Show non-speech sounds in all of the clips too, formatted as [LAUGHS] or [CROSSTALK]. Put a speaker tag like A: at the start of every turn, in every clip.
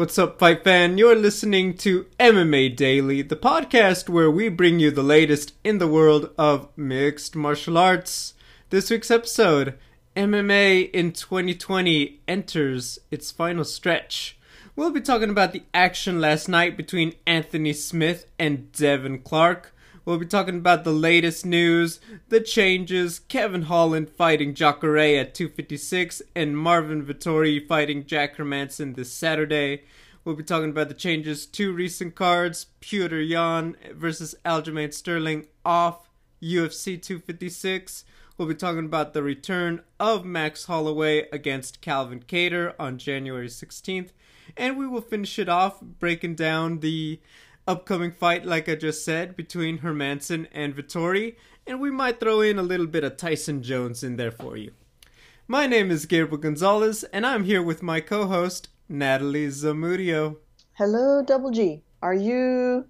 A: What's up, fight fan? You're listening to MMA Daily, the podcast where we bring you the latest in the world of mixed martial arts. This week's episode MMA in 2020 enters its final stretch. We'll be talking about the action last night between Anthony Smith and Devin Clark. We'll be talking about the latest news, the changes, Kevin Holland fighting Jacare at 256, and Marvin Vettori fighting Jack Hermansson this Saturday. We'll be talking about the changes to recent cards, Petr Yan versus Aljamain Sterling off UFC 256. We'll be talking about the return of Max Holloway against Calvin Kattar on January 16th. And we will finish it off breaking down the upcoming fight, like I just said, between Hermansson and Vettori, and we might throw in a little bit of Tyson Jones in there for you. My name is Gabriel Gonzalez, and I'm here with my co host, Natalie Zamudio.
B: Hello, Double G. Are you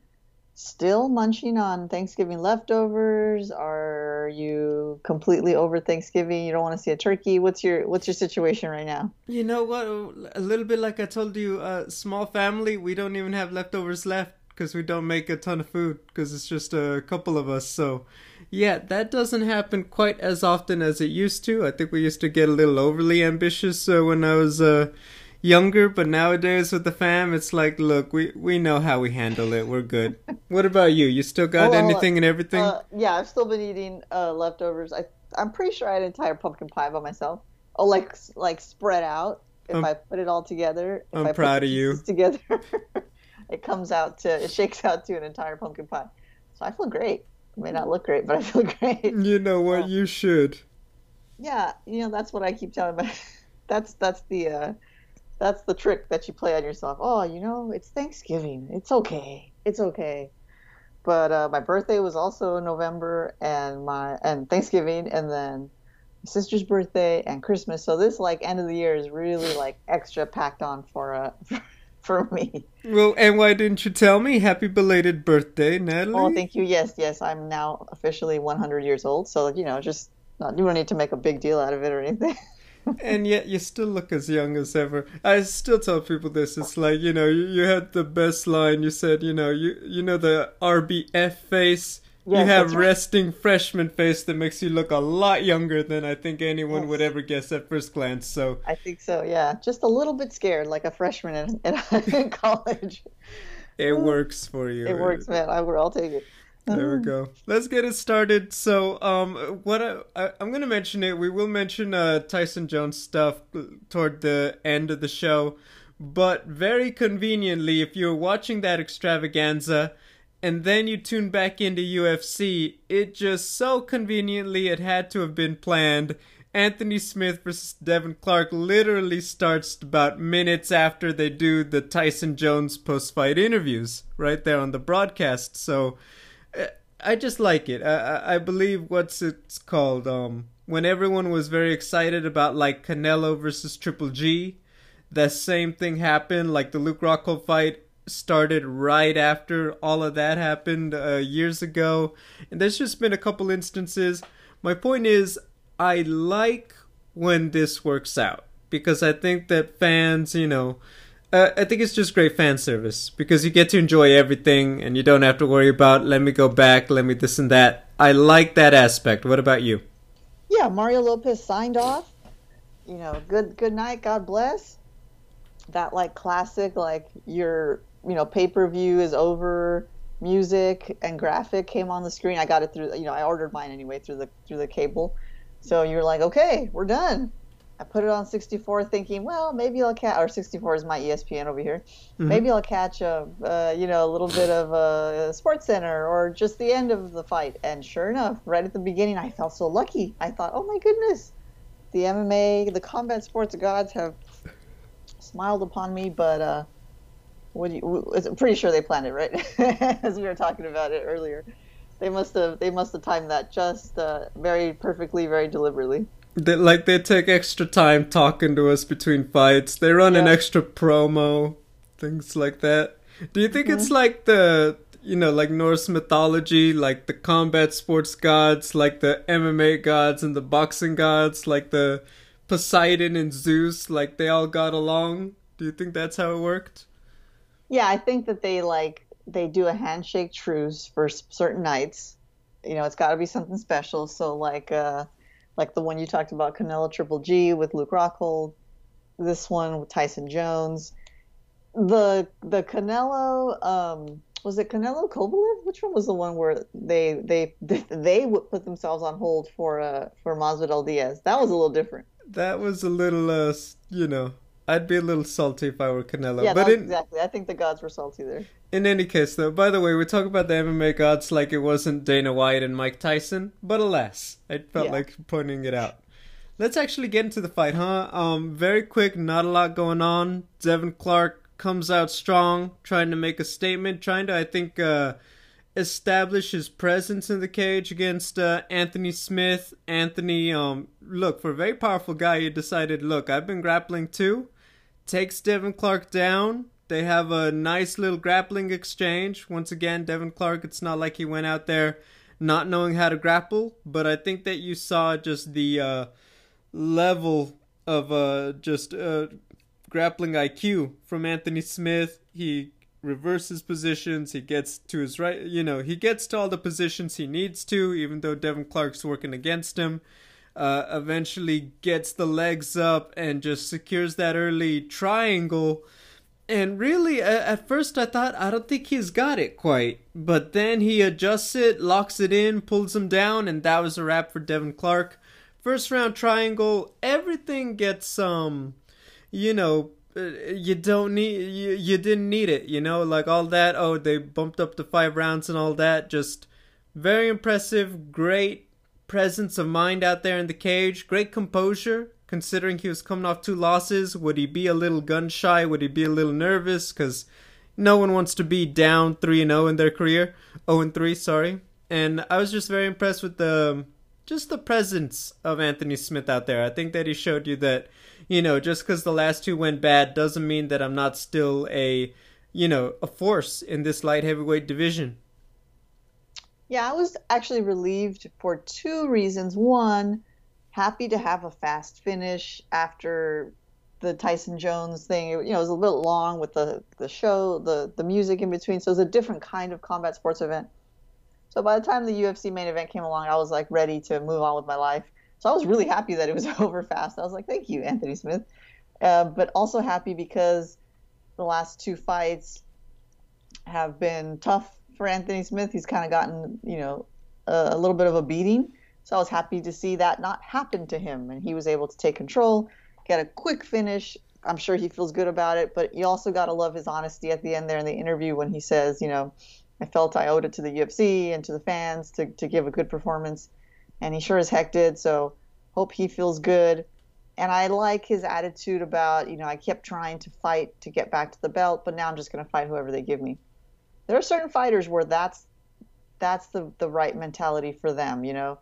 B: still munching on Thanksgiving leftovers? Are you completely over Thanksgiving? You don't want to see a turkey? What's your What's your situation right now?
A: You know what? A little bit like I told you, uh, small family. We don't even have leftovers left because we don't make a ton of food because it's just a couple of us. So, yeah, that doesn't happen quite as often as it used to. I think we used to get a little overly ambitious uh, when I was uh, younger, but nowadays with the fam, it's like, look, we we know how we handle it. We're good. [LAUGHS] what about you? You still got anything and everything?
B: Uh, yeah, I've still been eating uh, leftovers. I I'm pretty sure I had an entire pumpkin pie by myself. Oh, like like spread out. If I'm, I put it all together,
A: I'm proud of you.
B: Together. [LAUGHS] it comes out to it shakes [LAUGHS] out to an entire pumpkin pie. So I feel great. It may not look great, but I feel [LAUGHS] great.
A: You know what? Uh, you should.
B: Yeah, you know that's what I keep telling my. [LAUGHS] that's that's the uh, that's the trick that you play on yourself. Oh, you know, it's Thanksgiving. It's okay. It's okay. But uh, my birthday was also in November, and my and Thanksgiving, and then my sister's birthday and Christmas. So this like end of the year is really like extra packed on for a. for me.
A: Well, and why didn't you tell me? Happy belated birthday, Natalie.
B: Oh, thank you. Yes, yes. I'm now officially 100 years old. So, you know, just not, you don't need to make a big deal out of it or anything. [LAUGHS]
A: and yet you still look as young as ever. I still tell people this. It's like, you know, you, you had the best line. You said, you know, you you know the RBF face Yes, you have resting right. freshman face that makes you look a lot younger than I think anyone yes. would ever guess at first glance. So
B: I think so. Yeah, just a little bit scared, like a freshman in, in, [LAUGHS] college.
A: It works for you.
B: It works, man. I will. I'll take it.
A: There we go. Let's get it started. So, um, what I, I am going to mention it. We will mention uh, Tyson Jones stuff toward the end of the show, but very conveniently, if you're watching that extravaganza and then you tune back into UFC, it just so conveniently it had to have been planned. Anthony Smith versus Devin Clark literally starts about minutes after they do the Tyson Jones post fight interviews, right there on the broadcast. So eh, I just like it. I, I believe what's it's called? Um, when everyone was very excited about like Canelo versus Triple G, the same thing happened. Like the Luke Rockhold fight, started right after all of that happened uh, years ago. And there's just been a couple instances. My point is, I like when this works out because I think that fans, you know, uh, I think it's just great fan service because you get to enjoy everything and you don't have to worry about let me go back, let me this and that. I like that aspect. What about you?
B: Yeah, Mario Lopez signed off. You know, good good night, God bless. That like classic like you're you know pay per view is over music and graphic came on the screen. I got it through you know i ordered mine anyway through the through the cable. So you're like okay we're done. I put it on 64 thinking well maybe i'll catch or 64 is my espn over here. Mm-hmm. maybe i'll catch a uh, you know a little bit of a sports center or just the end of the fight. And sure enough right at the beginning i felt so lucky. I thought oh my goodness the mma the combat sports gods have smiled upon me. But uh what you, I'm pretty sure they planned it, right? [LAUGHS] As we were talking about it earlier, they must have they must have timed that just uh, very perfectly, very deliberately.
A: They, like they take extra time talking to us between fights. They run yeah. an extra promo, things like that. Do you think mm-hmm. it's like the you know like Norse mythology, like the combat sports gods, like the MMA gods and the boxing gods, like the Poseidon and Zeus, like they all got along? Do you think that's how it worked?
B: Yeah, I think that they like they do a handshake truce for certain nights. You know, it's got to be something special. So like uh like the one you talked about, Canelo Triple G with Luke Rockhold. This one with Tyson Jones. The the Canelo um was it Canelo Kovalev? Which one was the one where they they [LAUGHS] they put themselves on hold for uh for Masvidal Diaz? That was a little different.
A: That was a little uh you know I'd be a little salty if I were Canelo.
B: Yeah, but in, exactly. I think the gods were salty there.
A: In any case, though, by the way, we talk about the MMA gods like it wasn't Dana White and Mike Tyson, but alas, I felt yeah. like pointing it out. Let's actually get into the fight, huh? Um, very quick, not a lot going on. Devin Clark comes out strong, trying to make a statement, trying to, I think, uh, establish his presence in the cage against uh, Anthony Smith. Anthony, um, look, for a very powerful guy, he decided, look, I've been grappling too. Takes Devin Clark down. They have a nice little grappling exchange. Once again, Devin Clark, it's not like he went out there not knowing how to grapple, but I think that you saw just the uh, level of uh, just uh, grappling IQ from Anthony Smith. He reverses positions. He gets to his right, you know, he gets to all the positions he needs to, even though Devin Clark's working against him. Uh, eventually gets the legs up and just secures that early triangle. And really, at first I thought, I don't think he's got it quite. But then he adjusts it, locks it in, pulls him down, and that was a wrap for Devin Clark. First round triangle, everything gets, um, you know, uh, you don't need you, you didn't need it you know like all that oh they bumped up to five rounds and all that just very impressive great presence of mind out there in the cage. Great composure considering he was coming off two losses. Would he be a little gun shy? Would he be a little nervous? Because no one wants to be down 3 and 0 in their career. 0 and 3 sorry. And i was just very impressed with the just the presence of anthony smith out there. I think that he showed you that you know, just because the last two went bad doesn't mean that I'm not still a, you know, a force in this light heavyweight division.
B: Yeah, I was actually relieved for two reasons. One, happy to have a fast finish after the Tyson Jones thing. You know, it was a little long with the the show, the the music in between. So it was a different kind of combat sports event. So by the time the UFC main event came along, I was like ready to move on with my life. So I was really happy that it was [LAUGHS] over fast. I was like, thank you, Anthony Smith. Uh, but also happy because the last two fights have been tough for Anthony Smith. He's kind of gotten, you know, a, a little bit of a beating. So I was happy to see that not happen to him. And he was able to take control, get a quick finish. I'm sure he feels good about it. But you also got to love his honesty at the end there in the interview when he says, you know, I felt I owed it to the UFC and to the fans to, to give a good performance and he sure as heck did. So hope he feels good. And I like his attitude about, you know, I kept trying to fight to get back to the belt, but now I'm just going to fight whoever they give me. There are certain fighters where that's that's the the right mentality for them, you know.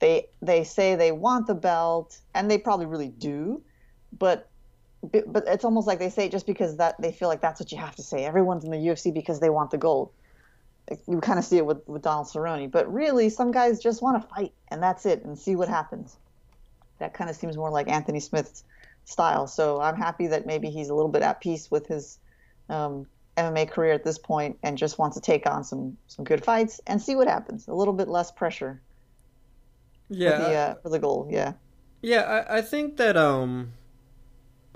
B: They they say they want the belt and they probably really do, but but it's almost like they say it just because that they feel like that's what you have to say. Everyone's in the UFC because they want the gold you kind of see it with, with Donald Cerrone, but really some guys just want to fight and that's it and see what happens. That kind of seems more like Anthony Smith's style. So I'm happy that maybe he's a little bit at peace with his um, MMA career at this point and just wants to take on some some good fights and see what happens. A little bit less pressure.
A: Yeah.
B: For the, uh, for the goal. Yeah.
A: Yeah, I, I think that um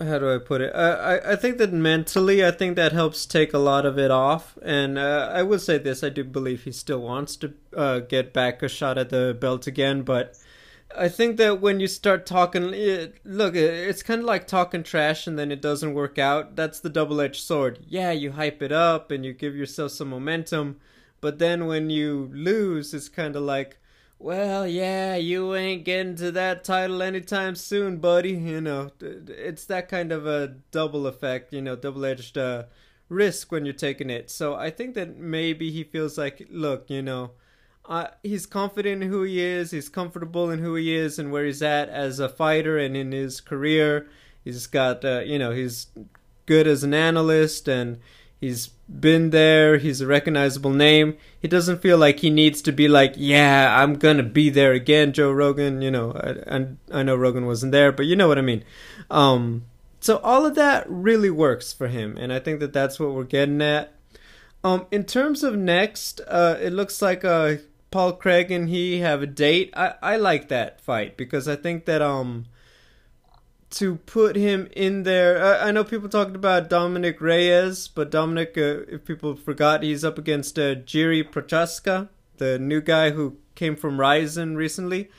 A: how do I put it? I, I think that mentally, I think that helps take a lot of it off. And uh, I will say this: I do believe he still wants to uh, get back a shot at the belt again. But I think that when you start talking, it, look, it's kind of like talking trash, and then it doesn't work out. That's the double-edged sword. Yeah, you hype it up and you give yourself some momentum, but then when you lose, it's kind of like well, yeah, you ain't getting to that title anytime soon, buddy. You know, it's that kind of a double effect, you know, double edged uh, risk when you're taking it. So I think that maybe he feels like, look, you know, uh, he's confident in who he is, he's comfortable in who he is and where he's at as a fighter and in his career. He's got, uh, you know, he's good as an analyst and He's been there. He's a recognizable name. He doesn't feel like he needs to be like, yeah, I'm gonna be there again, Joe Rogan. You know, and I, I, know Rogan wasn't there, but you know what I mean. Um, so all of that really works for him, and I think that that's what we're getting at. Um, in terms of next, uh, it looks like uh, Paul Craig and he have a date. I I like that fight because I think that um to put him in there. I, I know people talked about Dominic Reyes, but Dominic, uh, if people forgot, he's up against uh, Jiri Prochazka, the new guy who came from Rizin recently.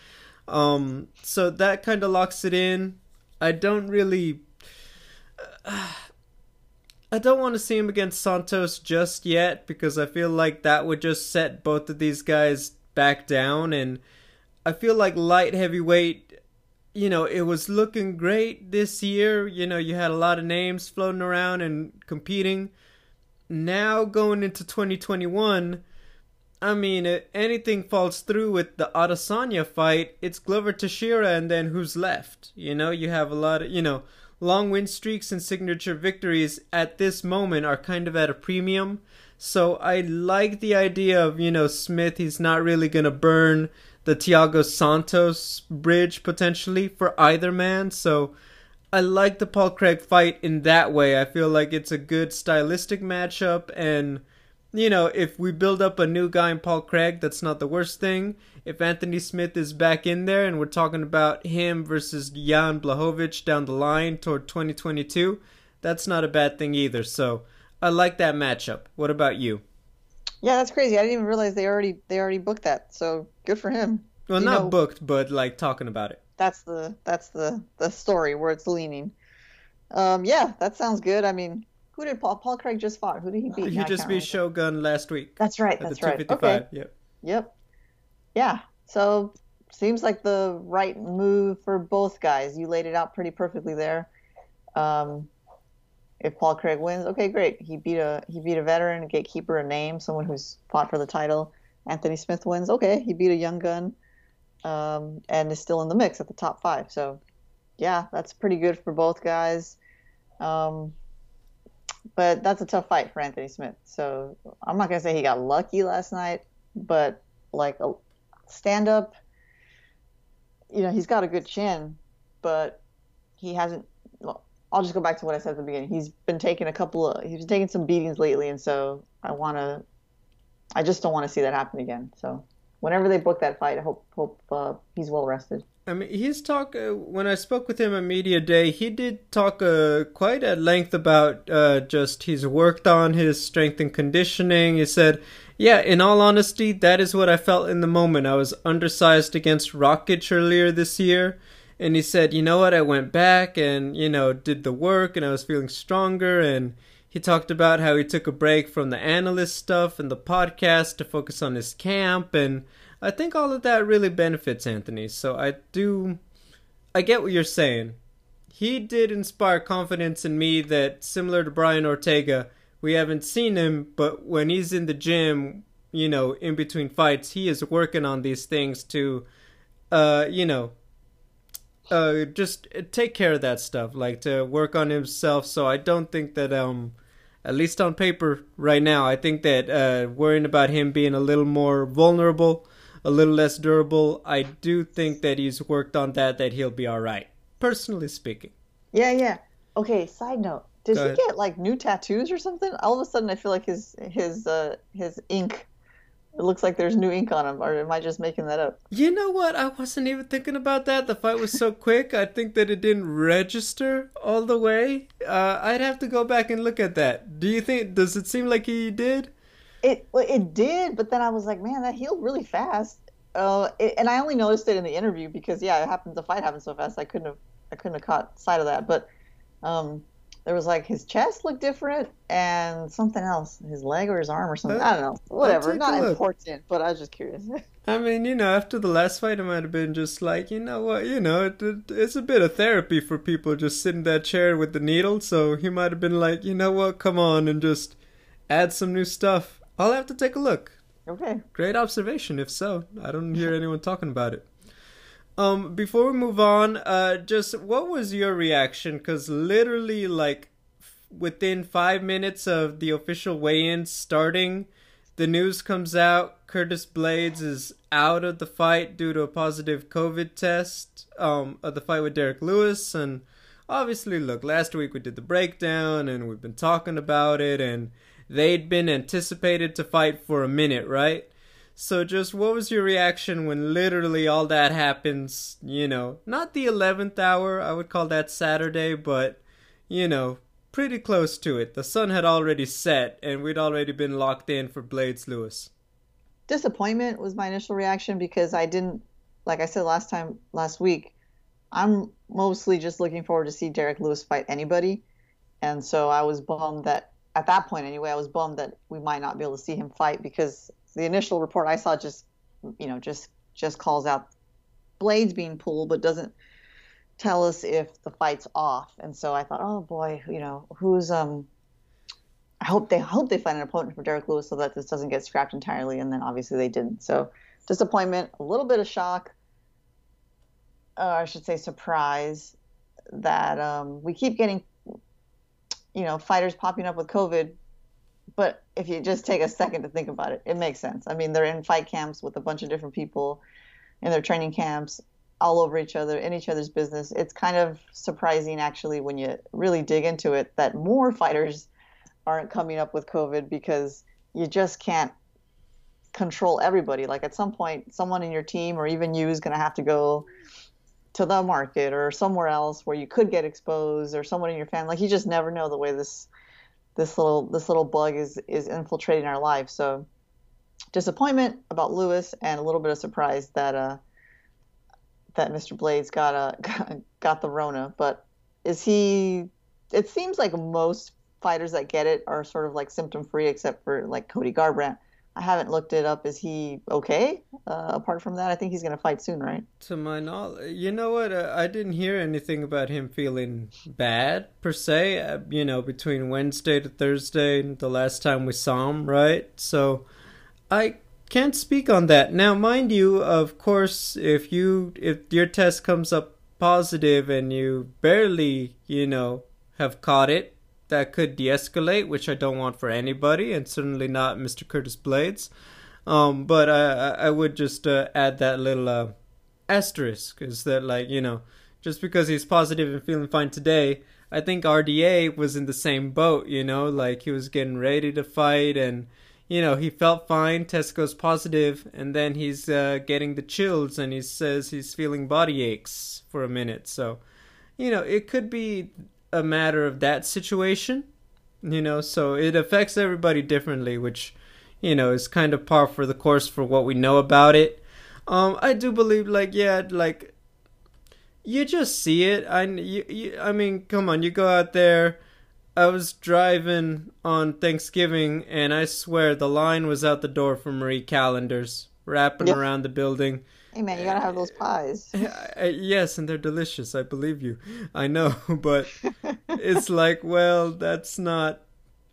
A: Um, so that kind of locks it in. I don't really. I don't want to see him against Santos just yet because I feel like that would just set both of these guys back down. And I feel like light heavyweight, you know, it was looking great this year. You know, you had a lot of names floating around and competing. Now going into 2021, I mean, if anything falls through with the Adesanya fight, it's Glover Teixeira and then who's left? You know, you have a lot of, you know, long win streaks and signature victories at this moment are kind of at a premium. So I like the idea of, you know, Smith, he's not really going to burn the Thiago Santos bridge potentially for either man. So I like the Paul Craig fight in that way. I feel like it's a good stylistic matchup and you know, if we build up a new guy in Paul Craig, that's not the worst thing if Anthony Smith is back in there and we're talking about him versus Jan Blachowicz down the line toward 2022, that's not a bad thing either. So I like that matchup. What about you?
B: Yeah, that's crazy. I didn't even realize they already they already booked that. So good for him.
A: Well,
B: You
A: not
B: know-
A: booked, but like talking about it.
B: That's the that's the the story where it's leaning. Um, yeah, that sounds good. I mean, who did Paul Paul Craig just fought? Who did he beat?
A: He just beat. Shogun last week
B: That's right. That's right.
A: 255.
B: Okay.
A: Yep.
B: Yep. Yeah. So seems like the right move for both guys. You laid it out pretty perfectly there. Um, if Paul Craig wins, okay, great. He beat a he beat a veteran, a gatekeeper, a name, someone who's fought for the title. Anthony Smith wins, okay. He beat a young gun, um, and is still in the mix at the top five. So, yeah, that's pretty good for both guys. Um, but that's a tough fight for Anthony Smith. So I'm not gonna say he got lucky last night, but like a stand up, you know, he's got a good chin, but he hasn't. Well, I'll just go back to what I said at the beginning. He's been taking a couple of, he's been taking some beatings lately, and so I want to, I just don't want to see that happen again. So whenever they book that fight, I hope hope uh, he's well rested.
A: I mean, he's talk. Uh, when I spoke with him at media day, he did talk uh, quite at length about uh, just he's worked on his strength and conditioning. He said, "Yeah, in all honesty, that is what I felt in the moment. I was undersized against Rakic earlier this year." And he said, "You know what? I went back and you know did the work, and I was feeling stronger." And he talked about how he took a break from the analyst stuff and the podcast to focus on his camp and. I think all of that really benefits Anthony. So I do I get what you're saying. He did inspire confidence in me that similar to Brian Ortega, we haven't seen him, but when he's in the gym, you know, in between fights, he is working on these things to uh, you know, uh just take care of that stuff, like to work on himself. So I don't think that um at least on paper right now, I think that uh worrying about him being a little more vulnerable a little less durable. I do think that he's worked on that, that he'll be all right. Personally speaking.
B: Yeah, yeah. Okay. Side note: Does
A: Go
B: he
A: ahead.
B: get like new tattoos or something? All of a sudden, I feel like his his uh his ink. It looks like there's new ink on him, or am I just making that up?
A: You know what? I wasn't even thinking about that. The fight was so quick. I think that it didn't register all the way. Uh, I'd have to go back and look at that. Do you think? Does it seem like he did?
B: It well, it did, but then I was like, man, that healed really fast. Uh, it, and I only noticed it in the interview because yeah, it happened. The fight happened so fast. I couldn't have I couldn't have caught sight of that. But um, there was like his chest looked different and something else, his leg or his arm or something.
A: Uh,
B: I don't know. Whatever. Not important, but I was just curious. [LAUGHS]
A: I mean, you know, after the last fight, it might have been just like, you know what, you know, it, it, it's a bit of therapy for people just sit in that chair with the needle. So he might have been like, you know what, come on and just add some new stuff. I'll have to take a look.
B: okay.
A: Great observation. If so, I don't hear [LAUGHS] anyone talking about it. Um, before we move on, uh, just what was your reaction? Because literally, like f- within five minutes of the official weigh-in starting, the news comes out. Curtis Blaydes is out of the fight due to a positive COVID test. Um, of the fight with Derrick Lewis, and obviously, look, last week we did the breakdown and we've been talking about it, and they'd been anticipated to fight for a minute, right? So, just what was your reaction when literally all that happens? You know, not the 11th hour, I would call that Saturday, but, you know, pretty close to it. The sun had already set, and we'd already been locked in for Blaydes Lewis.
B: Disappointment was my initial reaction because I didn't, like I said last time, last week, I'm mostly just looking forward to see Derrick Lewis fight anybody. And so I was bummed that, at that point anyway, I was bummed that we might not be able to see him fight because the initial report I saw just, you know, just just calls out Blaydes being pulled, but doesn't tell us if the fight's off. And so I thought, oh boy, you know, who's um. I hope they hope they find an opponent for Derrick Lewis so that this doesn't get scrapped entirely. And then obviously they didn't. So disappointment, a little bit of shock. Uh, I should say surprise that um, we keep getting, you know, fighters popping up with COVID but if you just take a second to think about it, it makes sense. I mean, they're in fight camps with a bunch of different people in their training camps, all over each other, in each other's business. It's kind of surprising, actually, when you really dig into it, that more fighters aren't coming up with COVID because you just can't control everybody. Like at some point, someone in your team or even you is going to have to go to the market or somewhere else where you could get exposed or someone in your family. Like you just never know the way this this little this little bug is is infiltrating our lives. So disappointment about Lewis and a little bit of surprise that uh that Mr. Blaydes got uh [LAUGHS] got the Rona. But is he? It seems like most fighters that get it are sort of like symptom free, except for like Cody Garbrandt. I haven't looked it up. Is he okay? Uh, apart from that, I think he's going to fight soon, right?
A: To my knowledge, you know what? Uh, I didn't hear anything about him feeling bad per se. Uh, you know, between Wednesday to Thursday, the last time we saw him, right? So, I can't speak on that. Now, mind you, of course, if you if your test comes up positive and you barely, you know, have caught it, that could de-escalate, which I don't want for anybody, and certainly not Mr. Curtis Blaydes. Um, but I, I would just uh, add that little uh, asterisk, is that like you know, just because he's positive and feeling fine today, I think RDA was in the same boat. You know, like he was getting ready to fight, and you know he felt fine. Test goes positive, and then he's uh, getting the chills, and he says he's feeling body aches for a minute. So, you know, it could be a matter of that situation, you know, so it affects everybody differently, which, you know, is kind of par for the course for what we know about it. Um, I do believe, like, yeah, like, you just see it. I, you, you, I mean, come on, you go out there. I was driving on Thanksgiving, and I swear the line was out the door for Marie Callender's, wrapping yep. around the building.
B: Hey man, you gotta have those pies. [LAUGHS]
A: Uh, yes, and they're delicious. I believe you. I know, [LAUGHS] but it's [LAUGHS] like, well, that's not.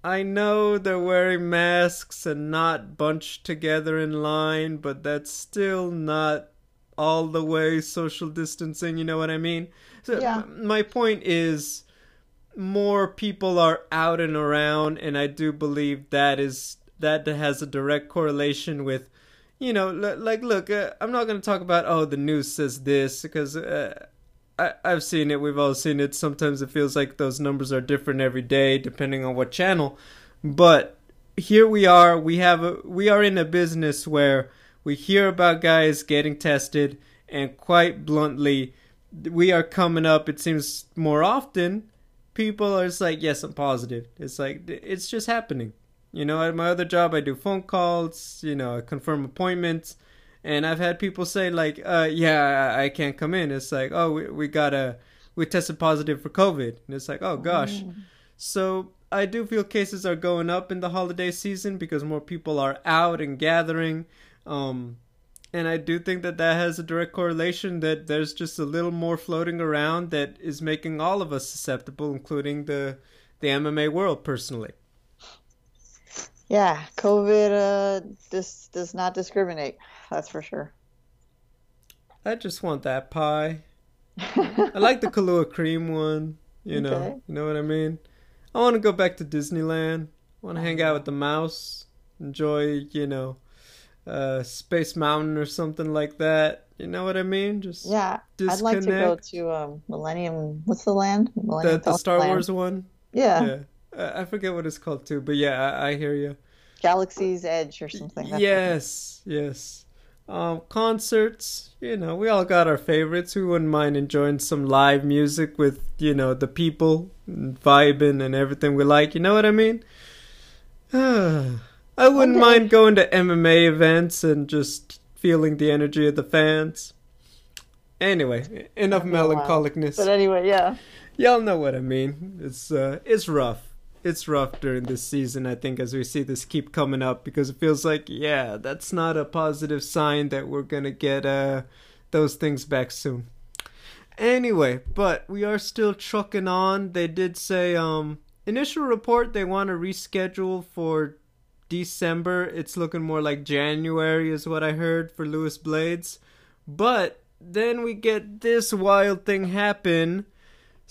A: I know they're wearing masks and not bunched together in line, but that's still not all the way social distancing. You know what I mean? So yeah. my point is, more people are out and around, and I do believe that is that has a direct correlation with you know, like, look, uh, I'm not going to talk about, oh, the news says this, because uh, I, I've seen it. We've all seen it. Sometimes it feels like those numbers are different every day, depending on what channel. But here we are. We have a, we are in a business where we hear about guys getting tested, and quite bluntly, we are coming up. It seems more often. People are just like, yes, I'm positive. It's like it's just happening. You know, at my other job, I do phone calls, you know, I confirm appointments. And I've had people say, like, uh, yeah, I, I can't come in. It's like, oh, we, we got a, we tested positive for COVID. And it's like, oh, gosh. Mm. So I do feel cases are going up in the holiday season because more people are out and gathering. Um, and I do think that that has a direct correlation that there's just a little more floating around that is making all of us susceptible, including the the MMA world personally.
B: Yeah, COVID uh, this does not discriminate. That's for sure.
A: I just want that pie. [LAUGHS] I like the Kahlua cream one. You know, okay. you know what I mean. I want to go back to Disneyland. I want to hang out with the mouse, enjoy, you know, uh, Space Mountain or something like that. You know what I mean? Just
B: Yeah, I'd like to go to um, Millennium. What's the land? Millennium
A: the the Star
B: land.
A: Wars one.
B: Yeah,
A: Yeah, I forget what it's called too, but yeah, I, I hear you.
B: Galaxy's Edge or something. That's
A: Yes, yes. Um, concerts, you know, we all got our favorites. Who wouldn't mind enjoying some live music with, you know, the people and vibing and everything we like? You know what I mean? [SIGHS] I wouldn't
B: day.
A: mind going to MMA events and just feeling the energy of the fans. Anyway, enough
B: That'd be a while.
A: melancholicness.
B: But anyway, yeah.
A: Y'all know what I mean. It's uh, it's rough. It's rough during this season. I think as we see this keep coming up because it feels like yeah, that's not a positive sign that we're gonna get uh those things back soon. Anyway, but we are still trucking on. They did say um initial report they want to reschedule for December. It's looking more like January is what I heard for Lewis Blaydes. But then we get this wild thing happen.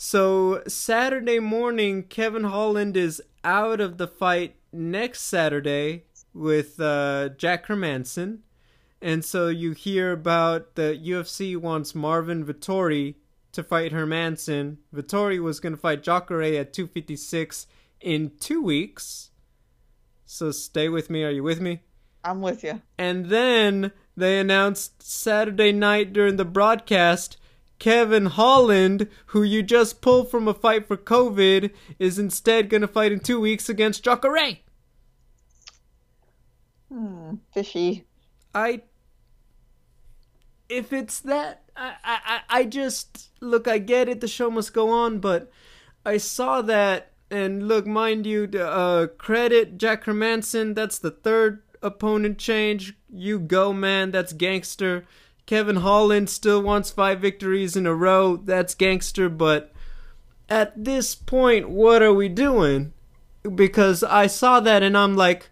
A: So Saturday morning, Kevin Holland is out of the fight next Saturday with uh, Jack Hermansson. And so you hear about the UFC wants Marvin Vettori to fight Hermansson. Vettori was going to fight Jacare at 256 in two weeks. So stay with me. Are you with me?
B: I'm with you.
A: And then they announced Saturday night during the broadcast Kevin Holland, who you just pulled from a fight for COVID, is instead going to fight in two weeks against Jacare.
B: Hmm, fishy.
A: I. If it's that, I, I, I just. Look, I get it, the show must go on, but I saw that, and look, mind you, uh, credit Jack Hermansson, that's the third opponent change. You go, man, that's gangster. Kevin Holland still wants five victories in a row, that's gangster, but at this point, what are we doing? Because I saw that and I'm like,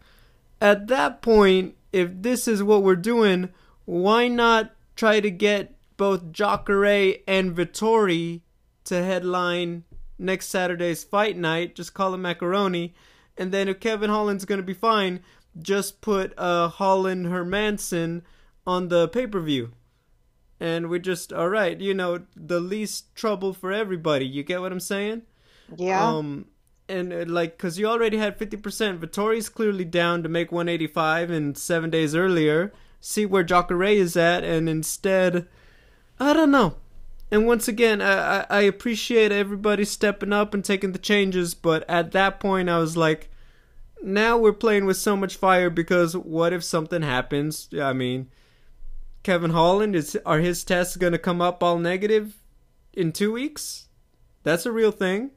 A: at that point, if this is what we're doing, why not try to get both Jacare and Vettori to headline next Saturday's fight night? Just call it macaroni. And then if Kevin Holland's going to be fine, just put uh, Holland Hermansson on the pay per view. And we're just, alright, you know, the least trouble for everybody. You get what I'm saying?
B: Yeah.
A: Um, and uh, like, cause you already had fifty percent. Vettori's clearly down to make one eighty five, and seven days earlier, see where Jacare is at, and instead, I don't know. And once again, I, I I appreciate everybody stepping up and taking the changes, but at that point, I was like, now we're playing with so much fire because what if something happens? I mean, Kevin Holland is are his tests gonna come up all negative in two weeks? That's a real thing.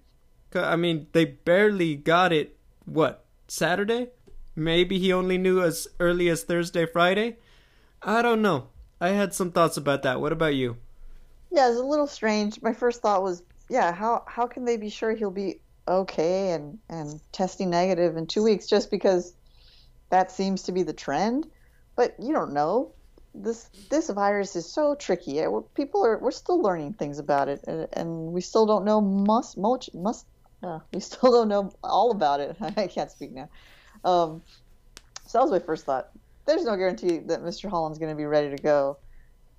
A: I mean, they barely got it. What Saturday? Maybe he only knew as early as Thursday, Friday. I don't know. I had some thoughts about that. What about you?
B: Yeah, it's a little strange. My first thought was, yeah, how how can they be sure he'll be okay and and testing negative in two weeks just because that seems to be the trend? But you don't know. This this virus is so tricky. People are we're still learning things about it, and, and we still don't know much much must. Uh, we still don't know all about it. [LAUGHS] I can't speak now. Um, so that was my first thought. There's no guarantee that Mr. Holland's going to be ready to go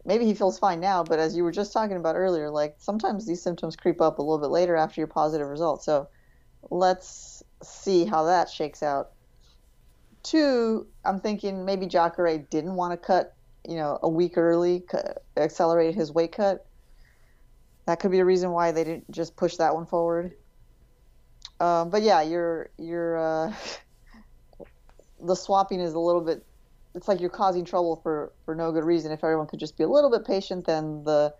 B: maybe he feels fine now, but as you were just talking about earlier, like sometimes these symptoms creep up a little bit later after your positive result. So let's see how that shakes out. Two, I'm thinking maybe Jacare didn't want to cut, you know, a week early, cu- accelerate his weight cut. That could be a reason why they didn't just push that one forward. Um, but yeah, you're you're uh, [LAUGHS] the swapping is a little bit it's like you're causing trouble for for no good reason. If everyone could just be a little bit patient, then the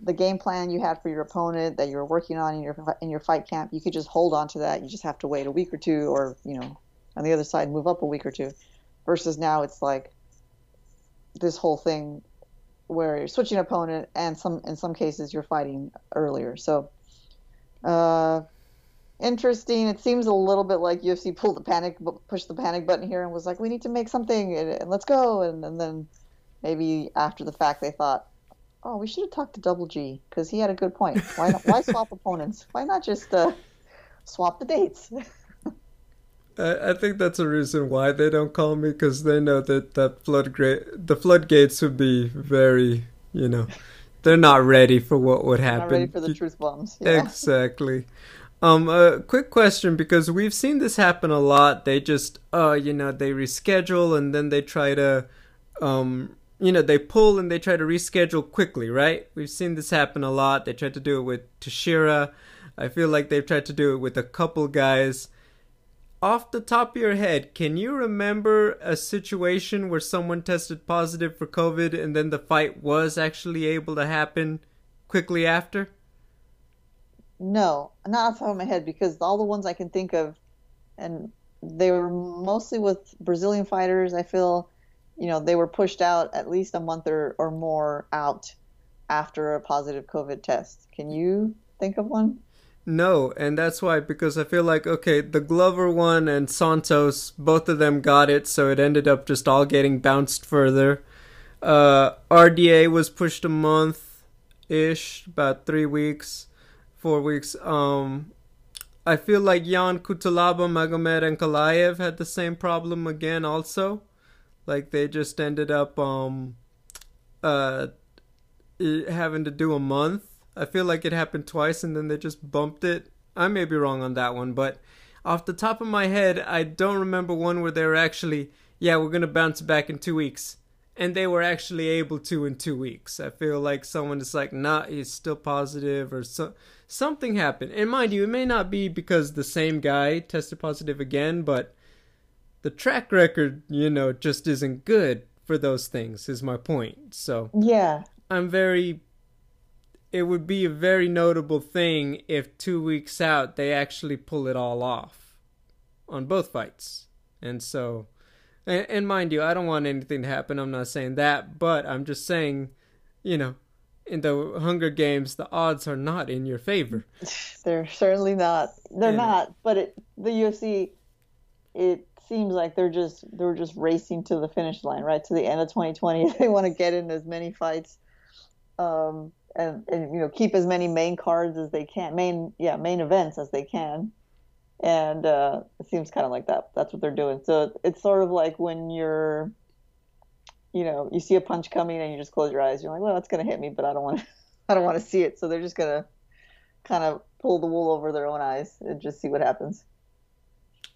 B: the game plan you had for your opponent that you were working on in your in your fight camp, you could just hold on to that. You just have to wait a week or two, or you know, on the other side, move up a week or two. Versus now, it's like this whole thing where you're switching opponent, and some in some cases you're fighting earlier. So, uh, interesting. It seems a little bit like UFC pulled the panic, pushed the panic button here, and was like, "We need to make something, and, and let's go." And, and then maybe after the fact, they thought, "Oh, we should have talked to Double G because he had a good point. Why not, why swap opponents? Why not just uh, swap the dates?" [LAUGHS]
A: I, I think that's a reason why they don't call me because they know that that floodgate the floodgates would be very you know they're not ready for what would happen. Not
B: ready for the truth bombs. Yeah.
A: Exactly. Um, a quick question because we've seen this happen a lot. They just, uh, you know, they reschedule and then they try to, um, you know, they pull and they try to reschedule quickly, right? We've seen this happen a lot. They tried to do it with Toshira. I feel like they've tried to do it with a couple guys. Off the top of your head, can you remember a situation where someone tested positive for COVID and then the fight was actually able to happen quickly after?
B: No, not off the top of my head because all the ones I can think of, and they were mostly with Brazilian fighters. I feel, you know, they were pushed out at least a month or, or more out after a positive COVID test. Can you think of one?
A: No, and that's why because I feel like okay, the Glover one and Santos, both of them got it, so it ended up just all getting bounced further. Uh, RDA was pushed a month ish, about three weeks four weeks. Um, I feel like Ion Cutelaba, Magomed, Ankalaev had the same problem again. Also, like they just ended up um, uh, having to do a month. I feel like it happened twice, and then they just bumped it. I may be wrong on that one, but off the top of my head, I don't remember one where they were actually, yeah, we're gonna bounce back in two weeks and they were actually able to in two weeks. I feel like someone is like, nah, he's still positive, or so, something happened. And mind you, it may not be because the same guy tested positive again, but the track record, you know, just isn't good for those things, is my point. So,
B: yeah.
A: I'm very. It would be a very notable thing if two weeks out they actually pull it all off on both fights. And so and, and mind you, I don't want anything to happen. I'm not saying that, but I'm just saying, you know, in the Hunger Games, the odds are not in your favor. [LAUGHS]
B: They're certainly not. They're and, not. But it, the UFC, it seems like they're just they're just racing to the finish line, right to the end of 2020. [LAUGHS] They want to get in as many fights, um, and and you know keep as many main cards as they can, main yeah main events as they can and uh, it seems kind of like that. That's what they're doing. So it's sort of like when you're, you know, you see a punch coming and you just close your eyes. You're like, well, it's gonna hit me, but I don't want to. [LAUGHS] I don't want to see it. So they're just gonna kind of pull the wool over their own eyes and just see what happens.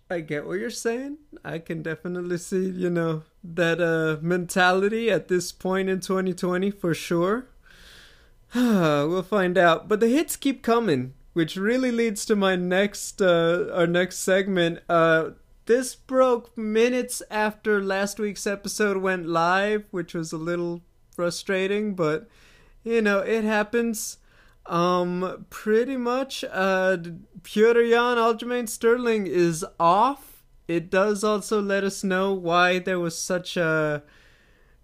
A: I get what you're saying. I can definitely see, you know, that uh, mentality at this point in 2020 for sure. [SIGHS] we'll find out. But the hits keep coming which really leads to my next uh, our next segment. Uh, this broke minutes after last week's episode went live, which was a little frustrating, but you know it happens. Um, pretty much, uh, Petr Yan Aljamain Sterling is off. It does also let us know why there was such a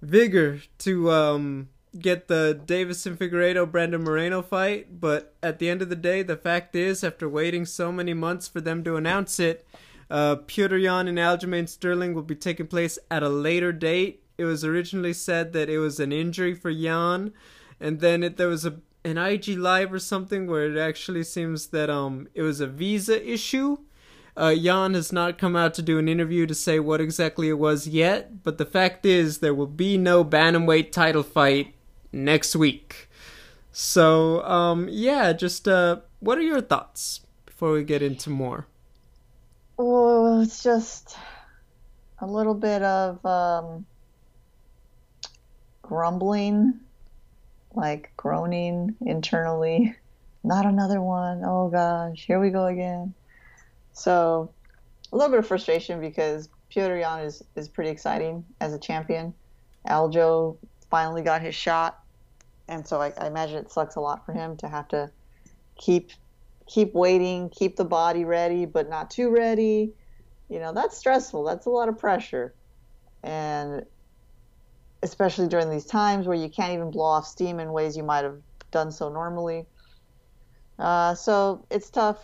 A: vigor to um get the Deiveson Figueiredo Brandon Moreno fight, but at the end of the day, the fact is, after waiting so many months for them to announce it, uh, Petr Yan and Aljamain Sterling will be taking place at a later date. It was originally said that it was an injury for Yan, and then it, there was a an IG live or something where it actually seems that um it was a visa issue. Uh, Yan has not come out to do an interview to say what exactly it was yet, but the fact is there will be no bantamweight title fight next week. So, um, yeah, just uh, what are your thoughts before we get into more?
B: Oh, it's just a little bit of um, grumbling, like groaning internally. Not another one. Oh gosh, here we go again. So, a little bit of frustration because Petr Yan is, is pretty exciting as a champion. Aljo finally got his shot and so I, I imagine it sucks a lot for him to have to keep keep waiting, keep the body ready, but not too ready. You know, that's stressful. That's a lot of pressure. And especially during these times where you can't even blow off steam in ways you might have done so normally. Uh, so it's tough.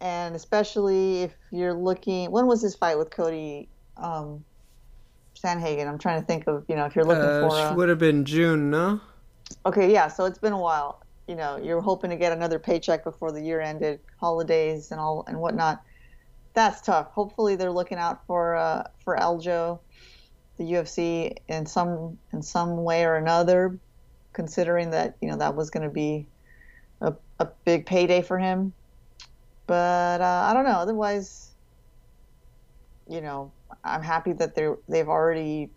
B: And especially if you're looking, when was his fight with Cody um, Sandhagen? I'm trying to think of, you know, if you're looking uh, for.
A: A, would have been June, no?
B: Okay, yeah. So it's been a while. You know, you're hoping to get another paycheck before the year ended, holidays and all and whatnot. that's tough. Hopefully, they're looking out for uh, for Aljo, the UFC, in some in some way or another, considering that you know that was going to be a, a big payday for him. But uh, I don't know. Otherwise, you know, I'm happy that they're they've already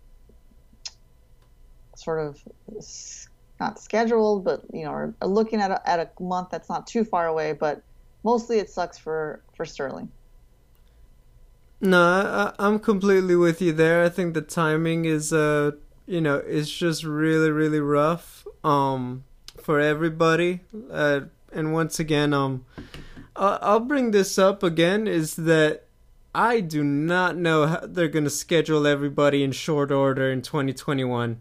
B: sort of not scheduled, but you know, are looking at a, at a month that's not too far away. But mostly, it sucks for for Sterling.
A: No, I, I'm completely with you there. I think the timing is, uh, you know, it's just really, really rough, um, for everybody. Uh, and once again, um, I'll bring this up again. Is that I do not know how they're gonna schedule everybody in short order in 2021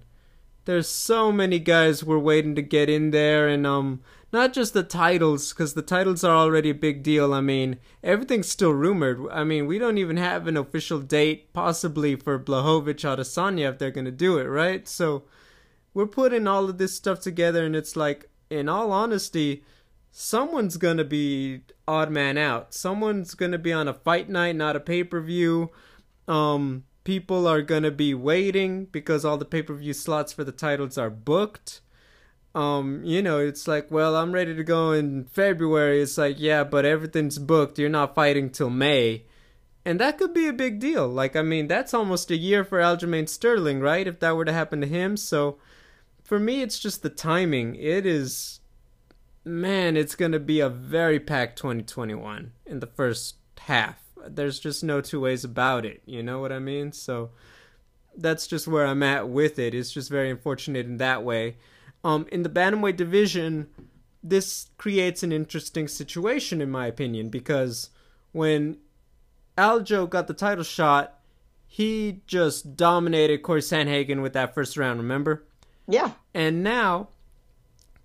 A: there's so many guys we're waiting to get in there and um not just the titles because the titles are already a big deal i mean everything's still rumored. I mean we don't even have an official date possibly for Blachowicz Adesanya if they're going to do it right? So we're putting all of this stuff together and it's like in all honesty someone's going to be odd man out. Someone's going to be on a fight night not a pay-per-view. Um people are going to be waiting because all the pay-per-view slots for the titles are booked. Um you know it's like well i'm ready to go in february. It's like yeah but everything's booked. You're not fighting till may. And that could be a big deal. Like i mean that's almost a year for aljamain sterling right? If that were to happen to him. So for me it's just the timing. It is man it's going to be a very packed 2021 in the first half there's just no two ways about it. You know what I mean? So that's just where I'm at with it. It's just very unfortunate in that way. Um, in the bantamweight division, this creates an interesting situation, in my opinion, because when Aljo got the title shot, he just dominated Corey Sandhagen with that first round. Remember?
B: Yeah.
A: And now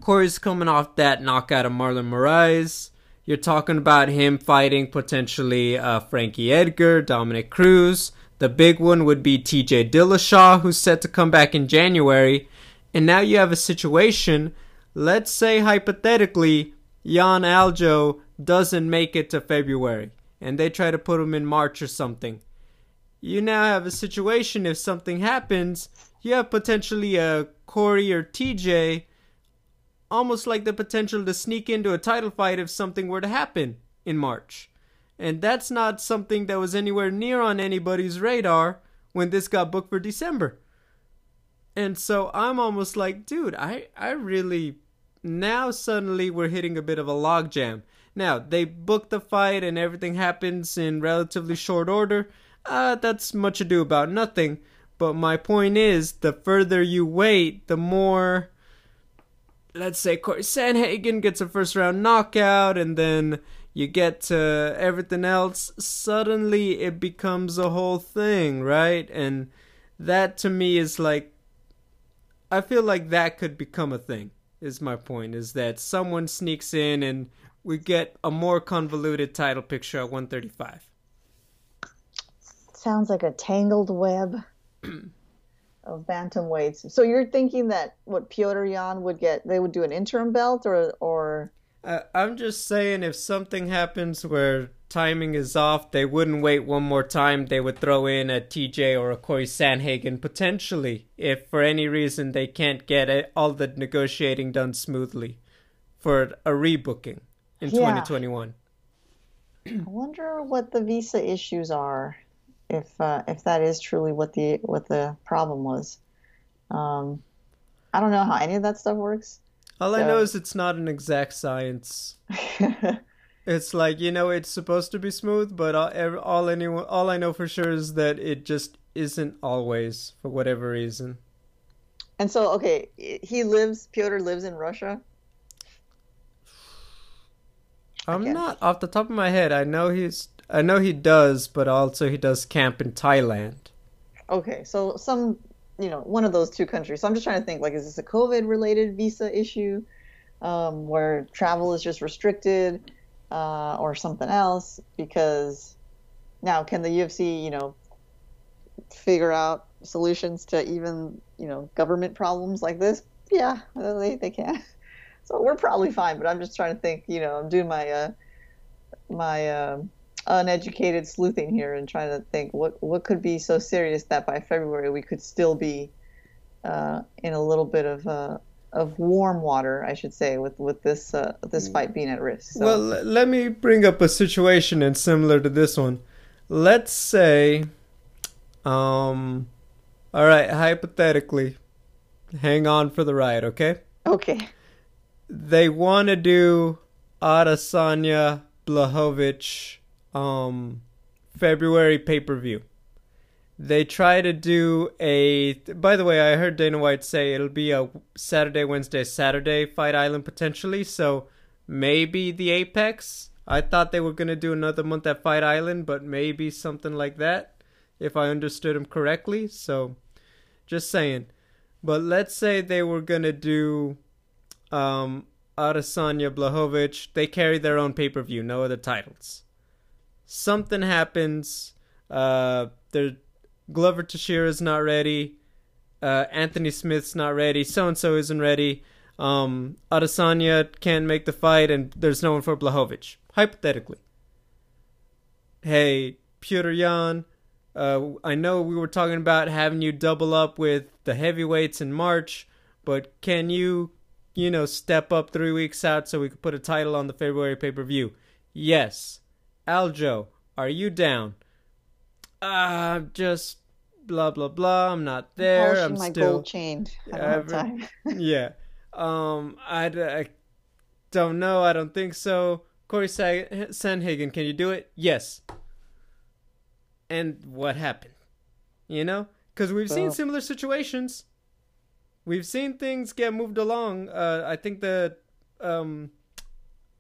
A: Corey's coming off that knockout of Marlon Moraes. You're talking about him fighting potentially uh, Frankie Edgar, Dominick Cruz. The big one would be TJ Dillashaw, who's set to come back in January. And now you have a situation, let's say hypothetically, Yan Aljo doesn't make it to February and they try to put him in March or something. You now have a situation if something happens, you have potentially a Corey or TJ almost like the potential to sneak into a title fight if something were to happen in March. And that's not something that was anywhere near on anybody's radar when this got booked for December. And so I'm almost like, dude, I, I really now suddenly we're hitting a bit of a logjam. Now they booked the fight and everything happens in relatively short order. Uh, that's much ado about nothing. But my point is, the further you wait, the more let's say Corey Sandhagen gets a first round knockout and then you get to everything else, suddenly it becomes a whole thing, right? And that to me is like, I feel like that could become a thing, is my point, is that someone sneaks in and we get a more convoluted title picture at 135.
B: Sounds like a tangled web. [CLEARS THROAT] of bantamweights. So you're thinking that what Petr Yan would get, they would do an interim belt, or or.
A: Uh, I'm just saying, if something happens where timing is off, they wouldn't wait one more time. They would throw in a TJ or a Corey Sandhagen potentially, if for any reason they can't get it, all the negotiating done smoothly for a rebooking in yeah. 2021. I
B: wonder what the visa issues are if uh, if that is truly what the what the problem was. Um, I don't know how any of that stuff works.
A: All so. I know is it's not an exact science. [LAUGHS] it's like you know it's supposed to be smooth, but all, all anyone all I know for sure is that it just isn't always for whatever reason.
B: And so, okay, he lives. Pyotr lives in Russia.
A: I'm not off the top of my head. I know he's I know he does, but also he does camp in Thailand.
B: Okay, so some, you know, one of those two countries. So I'm just trying to think, like, is this a COVID-related visa issue, um, where travel is just restricted, uh, or something else? Because now, can the UFC, you know, figure out solutions to even, you know, government problems like this? Yeah, they they can. [LAUGHS] So we're probably fine. But I'm just trying to think. You know, I'm doing my uh, my. Uh, uneducated sleuthing here and trying to think what what could be so serious that by February we could still be uh, in a little bit of uh, of warm water, I should say, with with this uh, this fight being at risk. So.
A: Well, let me bring up a situation and similar to this one. Let's say, um, all right, hypothetically, hang on for the ride, okay?
B: okay.
A: They want to do Adesanya Blachowicz, um, February pay per view. They try to do a. By the way, I heard Dana White say it'll be a Saturday, Wednesday, Saturday Fight Island potentially. So maybe the Apex. I thought they were gonna do another month at Fight Island, but maybe something like that, if I understood him correctly. So, just saying. But let's say they were gonna do, um, Adesanya Blachowicz. They carry their own pay per view, no other titles. Something happens. Uh, they're Glover Teixeira's not ready. Uh, Anthony Smith's not ready. So and so isn't ready. Um, Adesanya can't make the fight, and there's no one for Blachowicz. Hypothetically. Hey, Petr Yan, uh, I know we were talking about having you double up with the heavyweights in March, but can you, you know, step up three weeks out so we could put a title on the February pay per view? Yes. Aljo, are you down? uh, just blah blah blah. I'm not there.
B: Polishing
A: I'm
B: my
A: still
B: gold chain. I don't have time. [LAUGHS]
A: yeah. Um, I, I don't know. I don't think so. Corey Sa- Sandhagen, can you do it? Yes. And what happened? You know, because we've seen similar situations. We've seen things get moved along. Uh, I think the, um,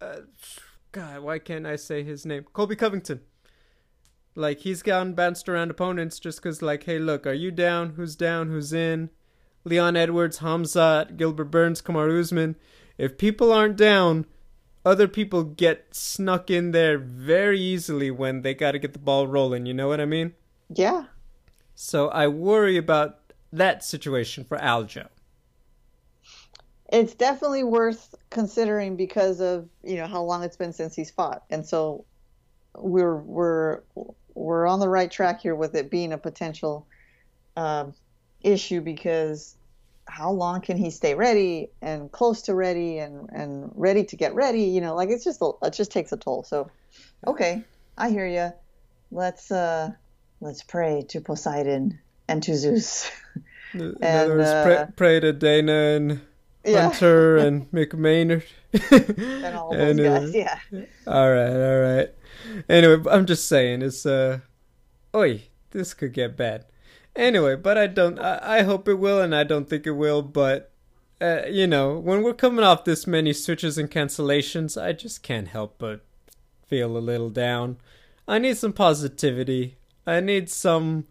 A: uh, God, why can't I say his name? Colby Covington. Like he's gotten bounced around opponents just because, like, hey, look, are you down? Who's down? Who's in? Leon Edwards, Hamzat, Gilbert Burns, Kamaru Usman. If people aren't down, other people get snuck in there very easily when they got to get the ball rolling. You know what I mean?
B: Yeah.
A: So I worry about that situation for Aljo.
B: It's definitely worth considering because of, you know, how long it's been since he's fought. And so we're we're we're on the right track here with it being a potential um, issue because how long can he stay ready and close to ready and and ready to get ready? You know like it's just a, it just takes a toll. So okay i hear you let's uh let's pray to poseidon and to zeus.
A: In [LAUGHS]
B: And,
A: other words,
B: uh,
A: pray, pray to Dana and
B: yeah
A: Hunter and [LAUGHS] Mick Maynard.
B: And all [LAUGHS] those
A: And, uh,
B: guys yeah
A: All right, all right. Anyway, I'm just saying it's uh, oi, this could get bad. Anyway, but I don't. I, I hope it will, and I don't think it will. But uh, you know, when we're coming off this many switches and cancellations, I just can't help but feel a little down. I need some positivity. I need some.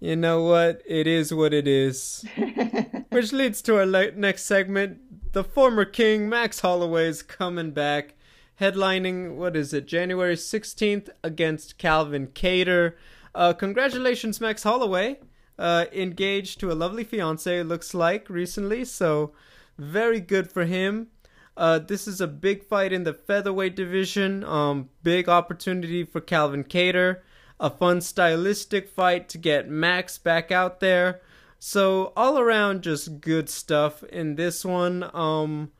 A: You know what? It is what it is. [LAUGHS] Which leads to our next segment. The former king, Max Holloway, is coming back, headlining, what is it, January 16th against Calvin Kattar. Uh, congratulations, Max Holloway. Uh, engaged to a lovely fiance, looks like, recently, so very good for him. Uh, this is a big fight in the featherweight division. Um, big opportunity for Calvin Kattar. A fun stylistic fight to get Max back out there. So all around, just good stuff in this one. Um,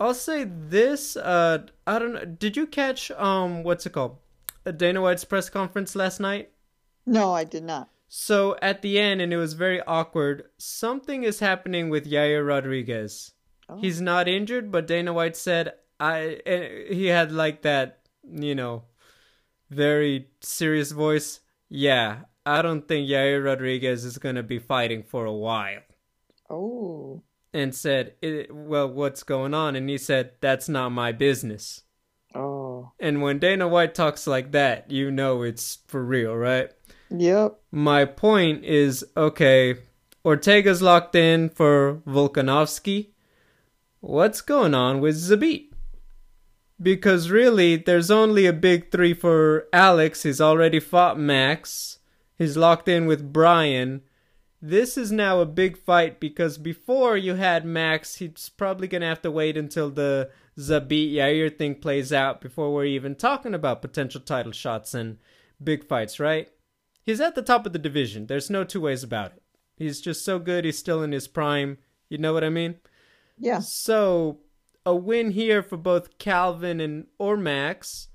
A: I'll say this. Uh, I don't know. Did you catch um, what's it called? Dana White's press conference last night.
B: no i did not
A: So at the end, and it was very awkward. Something is happening with Yair Rodriguez.
B: Oh.
A: He's not injured, but Dana White said I. eh, He had like that, you know, very serious voice. Yeah, I don't think Yair Rodriguez is gonna be fighting for a while.
B: oh
A: And said, "Eh, "Well, what's going on?" And he said, "That's not my business."
B: oh
A: And when Dana White talks like that, you know it's for real, right?
B: yep
A: My point is okay, Ortega's locked in for Volkanovski. What's going on with Zabit? Because really, there's only a big three for Alex. He's already fought Max. He's locked in with Brian. this is now a big fight because before you had Max, he's probably gonna have to wait until the Zabit Yair thing plays out before we're even talking about potential title shots and big fights, right? He's at the top of the division. There's no two ways about it. He's just so good. He's still in his prime. You know what I mean?
B: Yeah.
A: So a win here for both Calvin and or Max.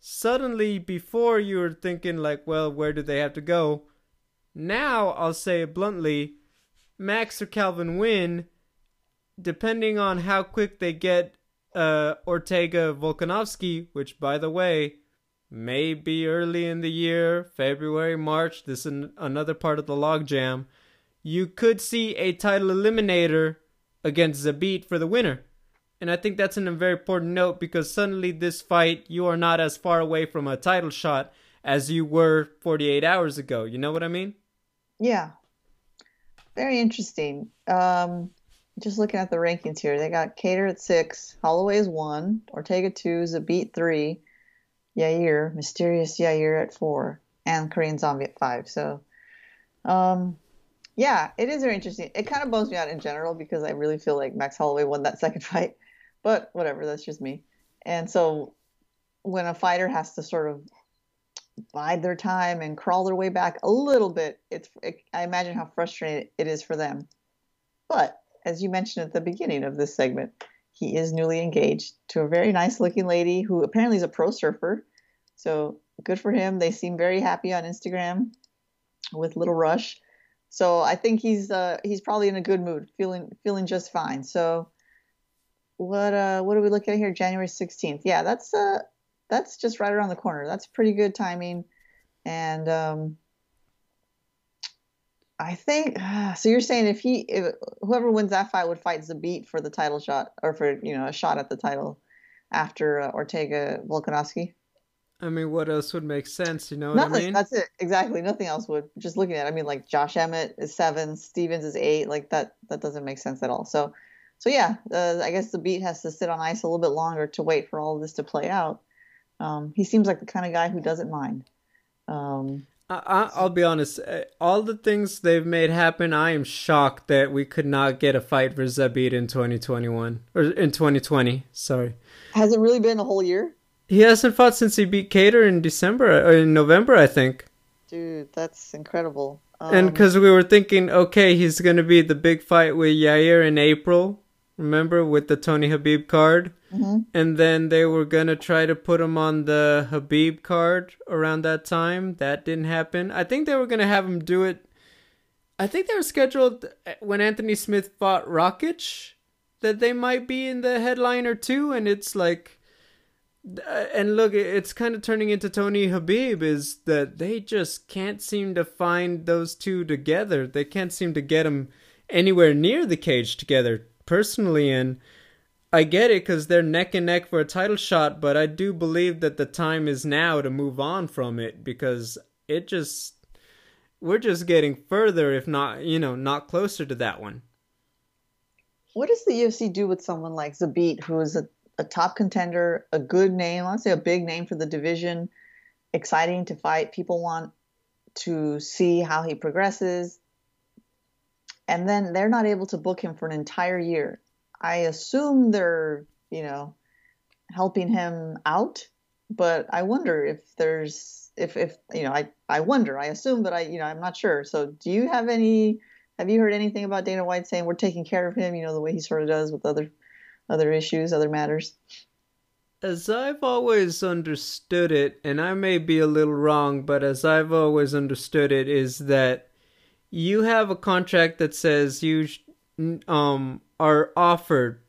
A: Suddenly, before you were thinking like, well, where do they have to go? Now I'll say it bluntly, Max or Calvin win, depending on how quick they get uh, Ortega Volkanovski, which by the way may be early in the year, February, March. This is an, another part of the logjam. You could see a title eliminator against Zabit for the winner. And I think that's a very important note because suddenly this fight, you are not as far away from a title shot as you were 48 hours ago. You know what I mean?
B: Yeah. Very interesting. Um, just looking at the rankings here, they got Kattar at six, Holloway is one, Ortega two, Zabit three, Yair, Mysterious Yair at four, and Korean Zombie at five. So, um, yeah, it is very interesting. It kind of bums me out in general because I really feel like Max Holloway won that second [LAUGHS] fight, but whatever, that's just me. And so, when a fighter has to sort of bide their time and crawl their way back a little bit, it's it, I imagine how frustrating it is for them. But as you mentioned at the beginning of this segment, he is newly engaged to a very nice looking lady who apparently is a pro surfer. So good for him. They seem very happy on Instagram with Little Rush. So I think he's uh, he's probably in a good mood, feeling feeling just fine. So what uh what are we looking at here? January 16th. Yeah, that's uh that's just right around the corner. That's pretty good timing. And um I think [SIGHS] so. You're saying if he, if whoever wins that fight would fight Zabit for the title shot, or for you know a shot at the title after uh, Ortega Volkanovski.
A: I mean, what else would make sense? You know
B: Nothing.
A: what I mean?
B: That's it. Exactly. Nothing else would. Just looking at, it, I mean, like Josh Emmett is seven, Stephens is eight. Like that. That doesn't make sense at all. So, so yeah. Uh, I guess Zabit has to sit on ice a little bit longer to wait for all of this to play out. Um, he seems like the kind of guy who doesn't mind. Um,
A: I, I'll be honest. uh, All the things they've made happen, I am shocked that we could not get a fight for Zabit in 2021 or in 2020. Sorry,
B: has it really been a whole year?
A: he hasn't fought since he beat Kattar in December or in November, I think.
B: Dude, that's incredible. Um,
A: And because we were thinking, okay, he's gonna be the big fight with Yair in April. Remember with the Tony Khabib card,
B: mhm.
A: and then they were gonna try to put him on the Khabib card around that time. That didn't happen. I think they were gonna have him do it. I think they were scheduled uh, when Anthony Smith fought Rakic that they might be in the headliner too, and it's like. uh, And look, it's kind of turning into Tony Khabib is that they just can't seem to find those two together. They can't seem to get them anywhere near the cage together personally and I get it cuz they're neck and neck for a title shot, but I do believe that the time is now to move on from it because it just we're just getting further if not, you know, not closer to that one.
B: What does the UFC do with someone like Zabit, who is a, a top contender, a good name, let's say a big name for the division, exciting to fight? People want to see how he progresses. And then they're not able to book him for an entire year. I assume they're, you know, helping him out, but I wonder if there's if if you know, I I wonder. I assume, but I you know, I'm not sure. So, do you have any have you heard anything about Dana White saying we're taking care of him, you know, the way he sort of does with other other issues, other matters?
A: As I've always understood it, and I may be a little wrong, but as I've always understood it, is that you have a contract that says you um are offered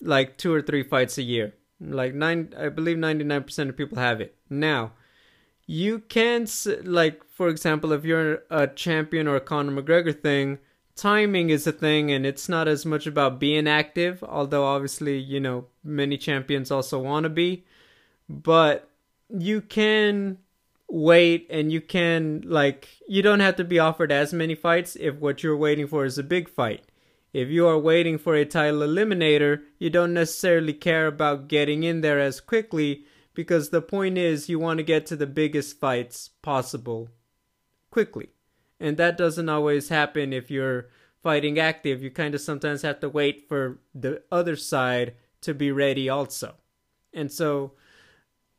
A: like two or three fights a year. Like nine, I believe ninety nine percent of people have it now. You can like, for example, if you're a champion or a Conor McGregor thing, timing is a thing, and it's not as much about being active. Although obviously, you know, many champions also want to be, but you can wait and you can like you don't have to be offered as many fights if what you're waiting for is a big fight. If you are waiting for a title eliminator, you don't necessarily care about getting in there as quickly because the point is you want to get to the biggest fights possible quickly. And that doesn't always happen if you're fighting active. You kind of sometimes have to wait for the other side to be ready also. And so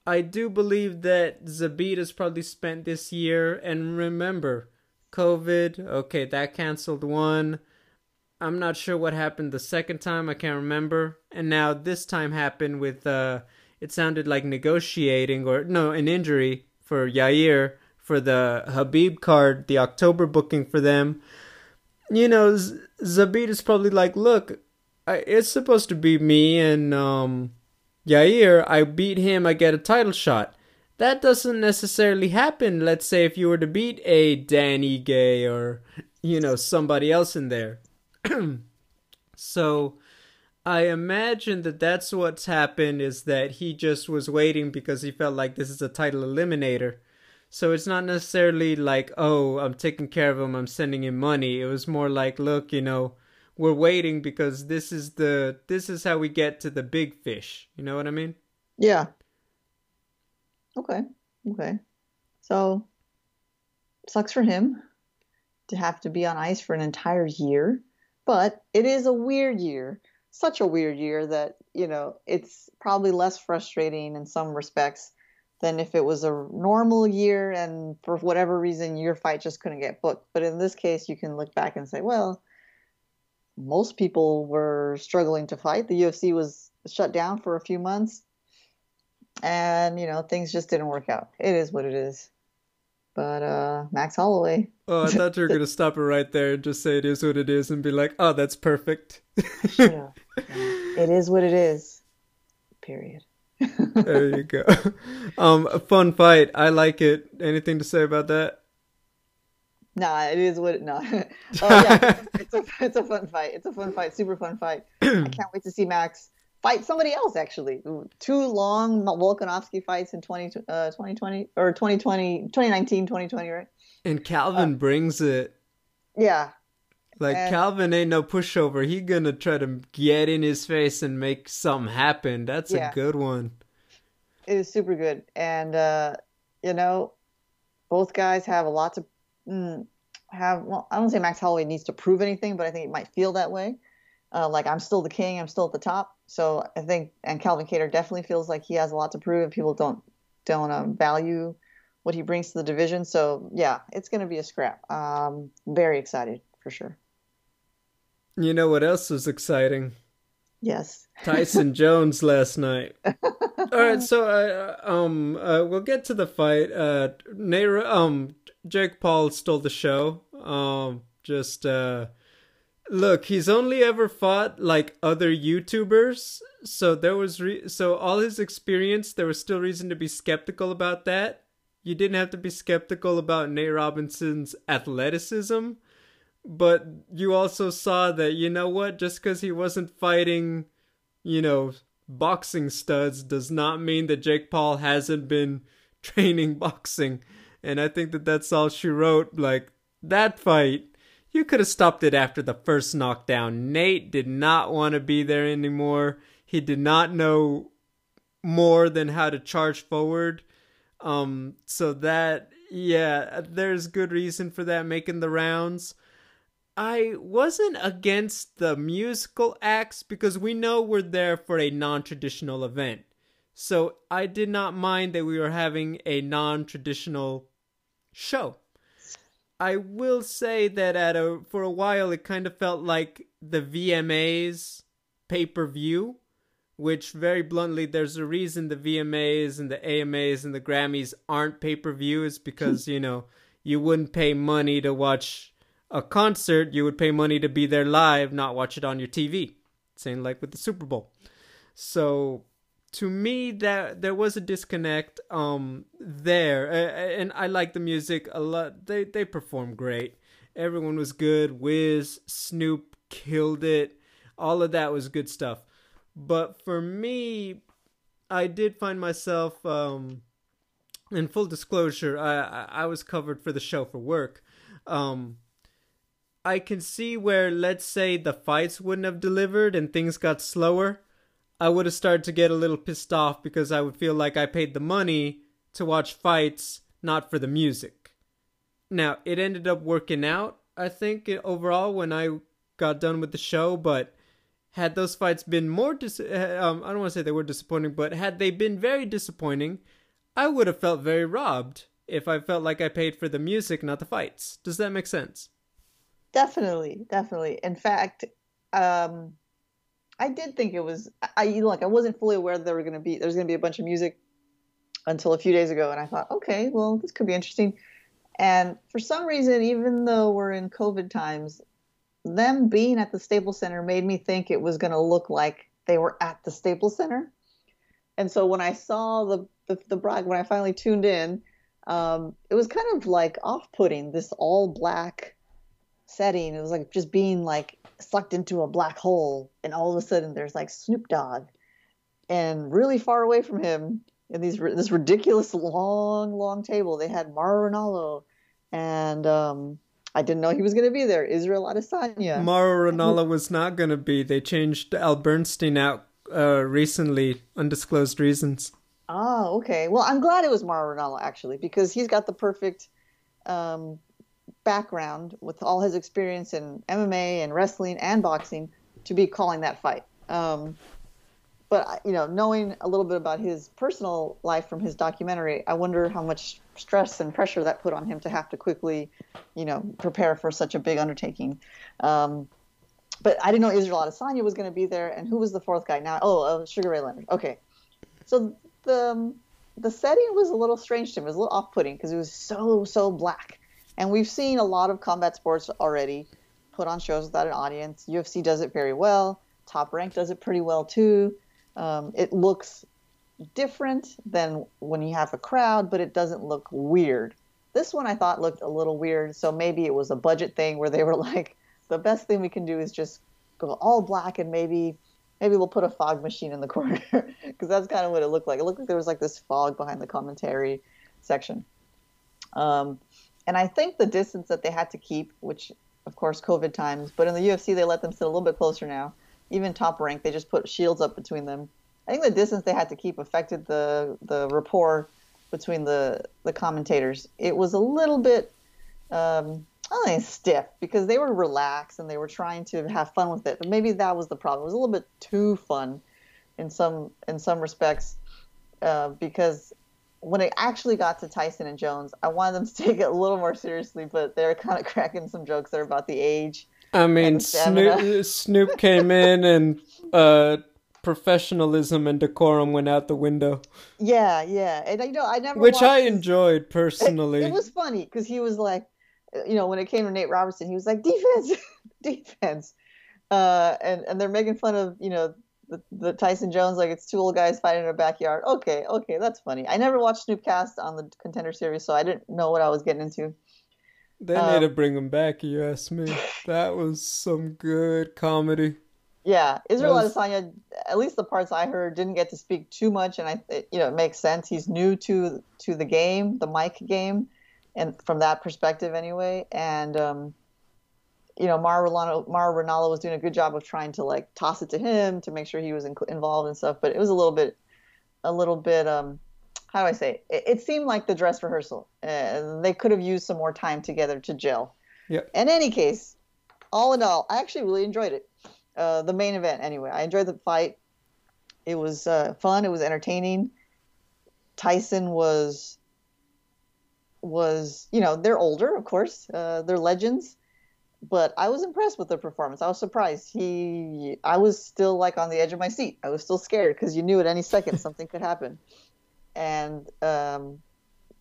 A: I do believe that Zabit has probably spent this year and remember COVID, okay, that canceled one. I'm not sure what happened the second time, I can't remember. And now this time happened with uh it sounded like negotiating or no, an injury for Yair for the Khabib card, the October booking for them. You know, Z- Zabit is probably like, look, I, it's supposed to be me and um, Yair. I beat him, I get a title shot. That doesn't necessarily happen. Let's say if you were to beat a Dan Ige or you know somebody else in there. [CLEARS THROAT] so I imagine that that's what's happened is that he just was waiting because he felt like this is a title eliminator. So it's not necessarily like, oh, I'm taking care of him, I'm sending him money. It was more like, look, you know, we're waiting because this is the this is how we get to the big fish. You know what I mean?
B: Yeah. Okay. Okay. So sucks for him to have to be on ice for an entire year, but it is a weird year. Such a weird year that, you know, it's probably less frustrating in some respects than if it was a normal year and for whatever reason your fight just couldn't get booked. But in this case, you can look back and say, well, most people were struggling to fight. The UFC was shut down for a few months and you know things just didn't work out. It is what it is. But uh, Max Holloway.
A: Oh, I thought you were gonna stop it right there and just say it is what it is and be like, "Oh, that's perfect."
B: yeah. It is what it is. Period.
A: there you go. [LAUGHS] Um, a fun fight. I like it. Anything to say about that?
B: Nah, it is what. No. [LAUGHS] [LAUGHS] oh yeah, it's a it's a fun fight. It's a fun fight. Super fun fight. [CLEARS THROAT] I can't wait to see Max fight somebody else actually. Two long Volkanovski fights in 20, uh, 2020 or 2020, 2019, 2020, right?
A: And Calvin uh, brings it.
B: Yeah.
A: Like and, Calvin ain't no pushover. He gonna try to get in his face and make something happen. That's yeah. a good one.
B: It is super good, and uh, you know, both guys have a lot to mm, have. Well, I don't say Max Holloway needs to prove anything, but I think it might feel that way. Uh, like I'm still the king. I'm still at the top. So I think, and Calvin Kattar definitely feels like he has a lot to prove. And people don't don't um, value what he brings to the division. So yeah, it's going to be a scrap. Um, very excited for sure.
A: You know what else was exciting?
B: Yes.
A: Tyson [LAUGHS] Jones last night. [LAUGHS] All right, so uh, um, uh, we'll get to the fight. Uh, um, Jake Paul stole the show. Um, just uh Look, he's only ever fought like other YouTubers, so there was re- so all his experience, there was still reason to be skeptical about that. You didn't have to be skeptical about Nate Robinson's athleticism, but you also saw that you know what, just cuz he wasn't fighting, you know, boxing studs does not mean that Jake Paul hasn't been [LAUGHS] training boxing. And I think that that's all she wrote like that fight you could have stopped it after the first knockdown. Nate did not want to be there anymore. He did not know more than how to charge forward. Um, so that, yeah, there's good reason for that making the rounds. I wasn't against the musical acts because we know we're there for a non traditional event. So I did not mind that we were having a non traditional show. I will say that at a for a while it kind of felt like the VMAs pay per view, which very bluntly there's a reason the VMAs and the AMAs and the Grammys aren't pay per view is because [LAUGHS] you know you wouldn't pay money to watch a concert, you would pay money to be there live, not watch it on your TV. Same like with the Super Bowl. So to me that there was a disconnect um there. And I like the music a lot. They they performed great. Everyone was good. Wiz Snoop killed it. All of that was good stuff. But for me I did find myself um in full disclosure I I was covered for the show for work. Um I can see where let's say the fights wouldn't have delivered and things got slower I would have started to get a little pissed off because I would feel like I paid the money to watch fights, not for the music. now it ended up working out. I think overall when I got done with the show, but had those fights been more dis- uh, um, I don't want to say they were disappointing, but had they been very disappointing, I would have felt very robbed if I felt like I paid for the music, not the fights. Does that make sense?
B: Definitely, definitely. In fact, um, I did think it was. I look, I wasn't fully aware that there were going to be there's going to be a bunch of music until a few days ago, and I thought, okay, well, this could be interesting. And for some reason, even though we're in COVID times, them being at the Staples Center made me think it was going to look like they were at the Staples Center. And so when I saw the the, the when I finally tuned in, um, it was kind of like off-putting. This all black setting. It was like just being like sucked into a black hole, and all of a sudden there's like Snoop Dogg, and really far away from him, in these this ridiculous long, long table, they had Mauro Ranallo, and um, I didn't know he was going to be there. Israel Adesanya.
A: Mauro Ranallo was not going to be. They changed Al Bernstein out uh, recently, undisclosed reasons.
B: Oh, okay. Well, I'm glad it was Mauro Ranallo actually because he's got the perfect um, background with all his experience in MMA and wrestling and boxing to be calling that fight. Um, but you know, knowing a little bit about his personal life from his documentary, I wonder how much stress and pressure that put on him to have to quickly, you know, prepare for such a big undertaking. Um, but I didn't know Israel Adesanya was going to be there, and who was the fourth guy? Now, oh, uh, Sugar Ray Leonard. Okay, so the the setting was a little strange to me. It was a little off-putting because it was so so black, and we've seen a lot of combat sports already put on shows without an audience. UFC does it very well. Top Rank does it pretty well too. Um, it looks different than when you have a crowd, but it doesn't look weird. This one I thought looked a little weird, so maybe it was a budget thing where they were [LAUGHS] like, the best thing we can do is just go all black and maybe maybe we'll put a fog machine in the [LAUGHS] corner because that's kind of what it looked like. It looked like there was like this fog behind the commentary section. Um, and I think the distance that they had to keep, which of course COVID times, but in the UFC they let them sit a little bit closer now. Even top rank, they just put shields up between them I think the distance they had to keep affected the the rapport between the the commentators. It was a little bit um, I don't think stiff because they were relaxed and they were trying to have fun with it. But maybe that was the problem. It was a little bit too fun in some in some respects uh, because when it actually got to Tyson and Jones, I wanted them to take it a little more seriously, but they're kind of cracking some jokes there about the age.
A: I mean, Snoop, Snoop came in and uh, professionalism and decorum went out the window.
B: Yeah, yeah, and you know I never
A: which I his... enjoyed personally.
B: It, it was funny because he was like, you know, when it came to Nate Robertson, he was like defense, [LAUGHS] defense, uh, and and they're making fun of you know the, the Tyson Jones like it's two old guys fighting in a backyard. Okay, okay, that's funny. I never watched Snoopcast on the Contender Series, so I didn't know what I was getting into.
A: They um, need to bring him back. You ask me. That was some good comedy.
B: Yeah, Israel was... Adesanya, at least the parts I heard, didn't get to speak too much, and I, it, you know, it makes sense. He's new to to the game, the mic game, and from that perspective, anyway. And um, you know, Mauro Ranallo, Mauro Ranallo was doing a good job of trying to like toss it to him to make sure he was in, involved and stuff. But it was a little bit, a little bit, um, how do I say? It, it seemed like the dress rehearsal, and they could have used some more time together to gel.
A: Yeah.
B: In any case, all in all, I actually really enjoyed it. Uh, the main event anyway. I enjoyed the fight. It was uh, fun. It was entertaining. Tyson was was you know they're older, of course. Uh, they're legends, but I was impressed with the performance. I was surprised. He, I was still like on the edge of my seat. I was still scared because you knew at any second something could happen. And um,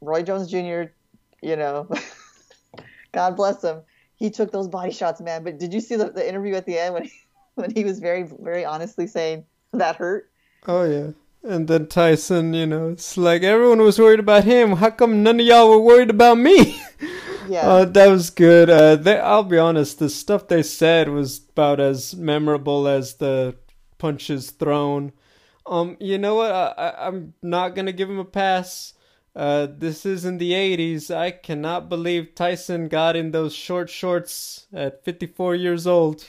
B: Roy Jones Jr., you know, [LAUGHS] God bless him. He took those body shots, man. But did you see the, the interview at the end when he, [LAUGHS] when he was very, very honestly saying that hurt.
A: Oh yeah. And then Tyson, you know, it's like everyone was worried about him. How come none of y'all were worried about me? [LAUGHS] Yeah, uh, that was good. Uh, they, I'll be honest, the stuff they said was about as memorable as the punches thrown. Um, you know what? I, I, I'm not gonna give him a pass. Uh, this is in the 80s. I cannot believe Tyson got in those short shorts at 54 years old.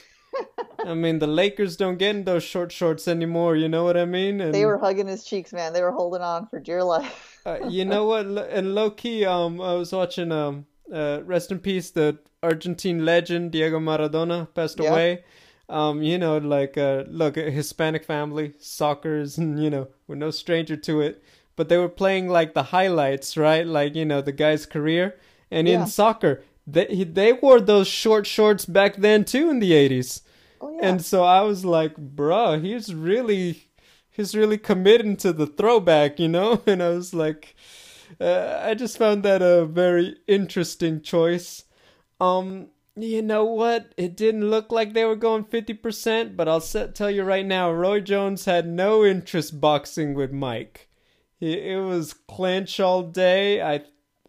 A: I [LAUGHS] mean, the Lakers don't get in those short shorts anymore. You know what I mean?
B: And, they were hugging his cheeks, man. They were holding on for dear life.
A: uh, you know what? And low key, um, I was watching um uh, rest in peace, the Argentine legend Diego Maradona passed
B: Yeah.
A: away. Um, you know, like uh, look, a Hispanic family, soccer's, and [LAUGHS] you know, we're no stranger to it. But they were playing like the highlights, right? Like you know, the guy's career, and
B: Yeah.
A: in soccer, they they wore those short shorts back then too in the eighties.
B: Oh yeah.
A: And so I was like, bruh, he's really, he's really committing to the throwback, you know? [LAUGHS] And I was like, uh, I just found that a very interesting choice. Um, you know what? It didn't look like they were going 50%, but I'll set, tell you right now, Roy Jones had no interest boxing with Mike. He, it was clinch all day. I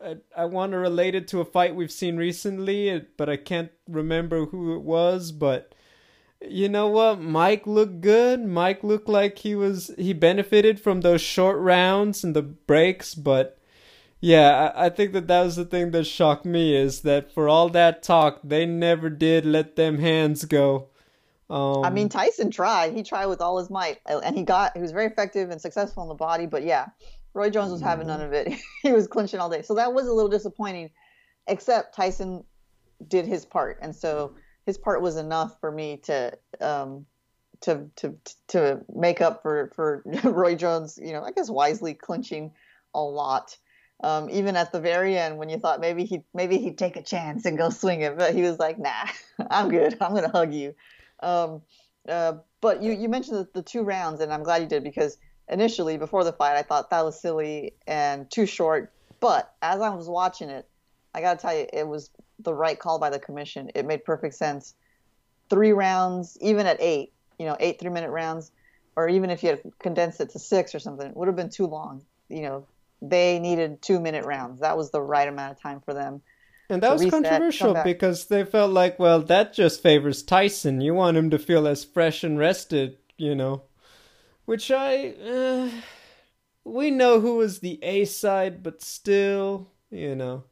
A: I, I want to relate it to a fight we've seen recently, but I can't remember who it was. But you know what? Mike looked good. Mike looked like he was he benefited from those short rounds and the breaks. But yeah, I, think that that was the thing that shocked me is that for all that talk, they never did let them hands go. Um,
B: I mean, Tyson tried. He tried with all his might, and he got. He was very effective and successful in the body. But yeah, Roy Jones was having none of it. [LAUGHS] he was clinching all day, so that was a little disappointing. Except Tyson did his part, and so his part was enough for me to um, to to to make up for for [LAUGHS] Roy Jones. You know, I guess wisely clinching a lot. Um, even at the very end, when you thought maybe he maybe he'd take a chance and go swing it, but he was like, "Nah, [LAUGHS] I'm good. I'm gonna hug you." Um, uh, but you, you mentioned the, the two rounds, and I'm glad you did because initially, before the fight, I thought that was silly and too short. But as I was watching it, I got to tell you, it was the right call by the commission. It made perfect sense. Three rounds, even at eight, you know, eight three minute rounds, or even if you had condensed it to six or something, it would have been too long. You know, they needed two minute rounds. That was the right amount of time for them.
A: And that was
B: reset,
A: controversial because they felt like, well, that just favors Tyson. You want him to feel as fresh and rested, you know. Which I. Uh, we know who was the A side, but still, you know.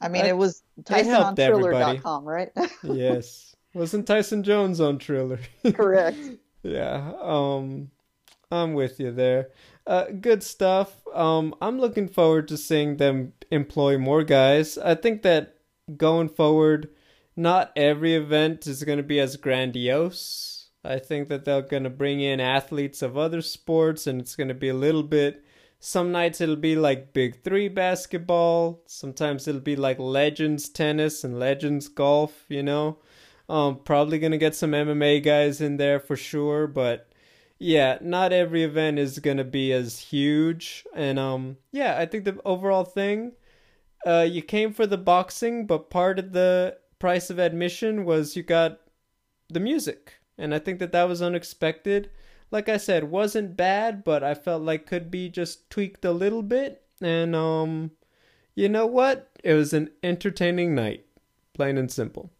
B: I mean,
A: I-
B: it was Tyson on
A: helped everybody.
B: Triller.com, right? [LAUGHS]
A: Yes. Wasn't Tyson Jones on Triller? [LAUGHS]
B: Correct.
A: yeah. Um I'm with you there. Uh good stuff. Um I'm looking forward to seeing them employ more guys. I think that going forward not every event is going to be as grandiose. I think that they're going to bring in athletes of other sports and it's going to be a little bit some nights it'll be like Big 3 basketball, sometimes it'll be like Legends tennis and Legends golf, you know. Um, probably gonna get some MMA guys in there for sure, but yeah, not every event is gonna be as huge. And um, yeah, I think the overall thing, uh, you came for the boxing, but part of the price of admission was you got the music, and I think that that was unexpected. Like I said, wasn't bad, but I felt like could be just tweaked a little bit. And um, you know what? It was an entertaining night, plain and simple.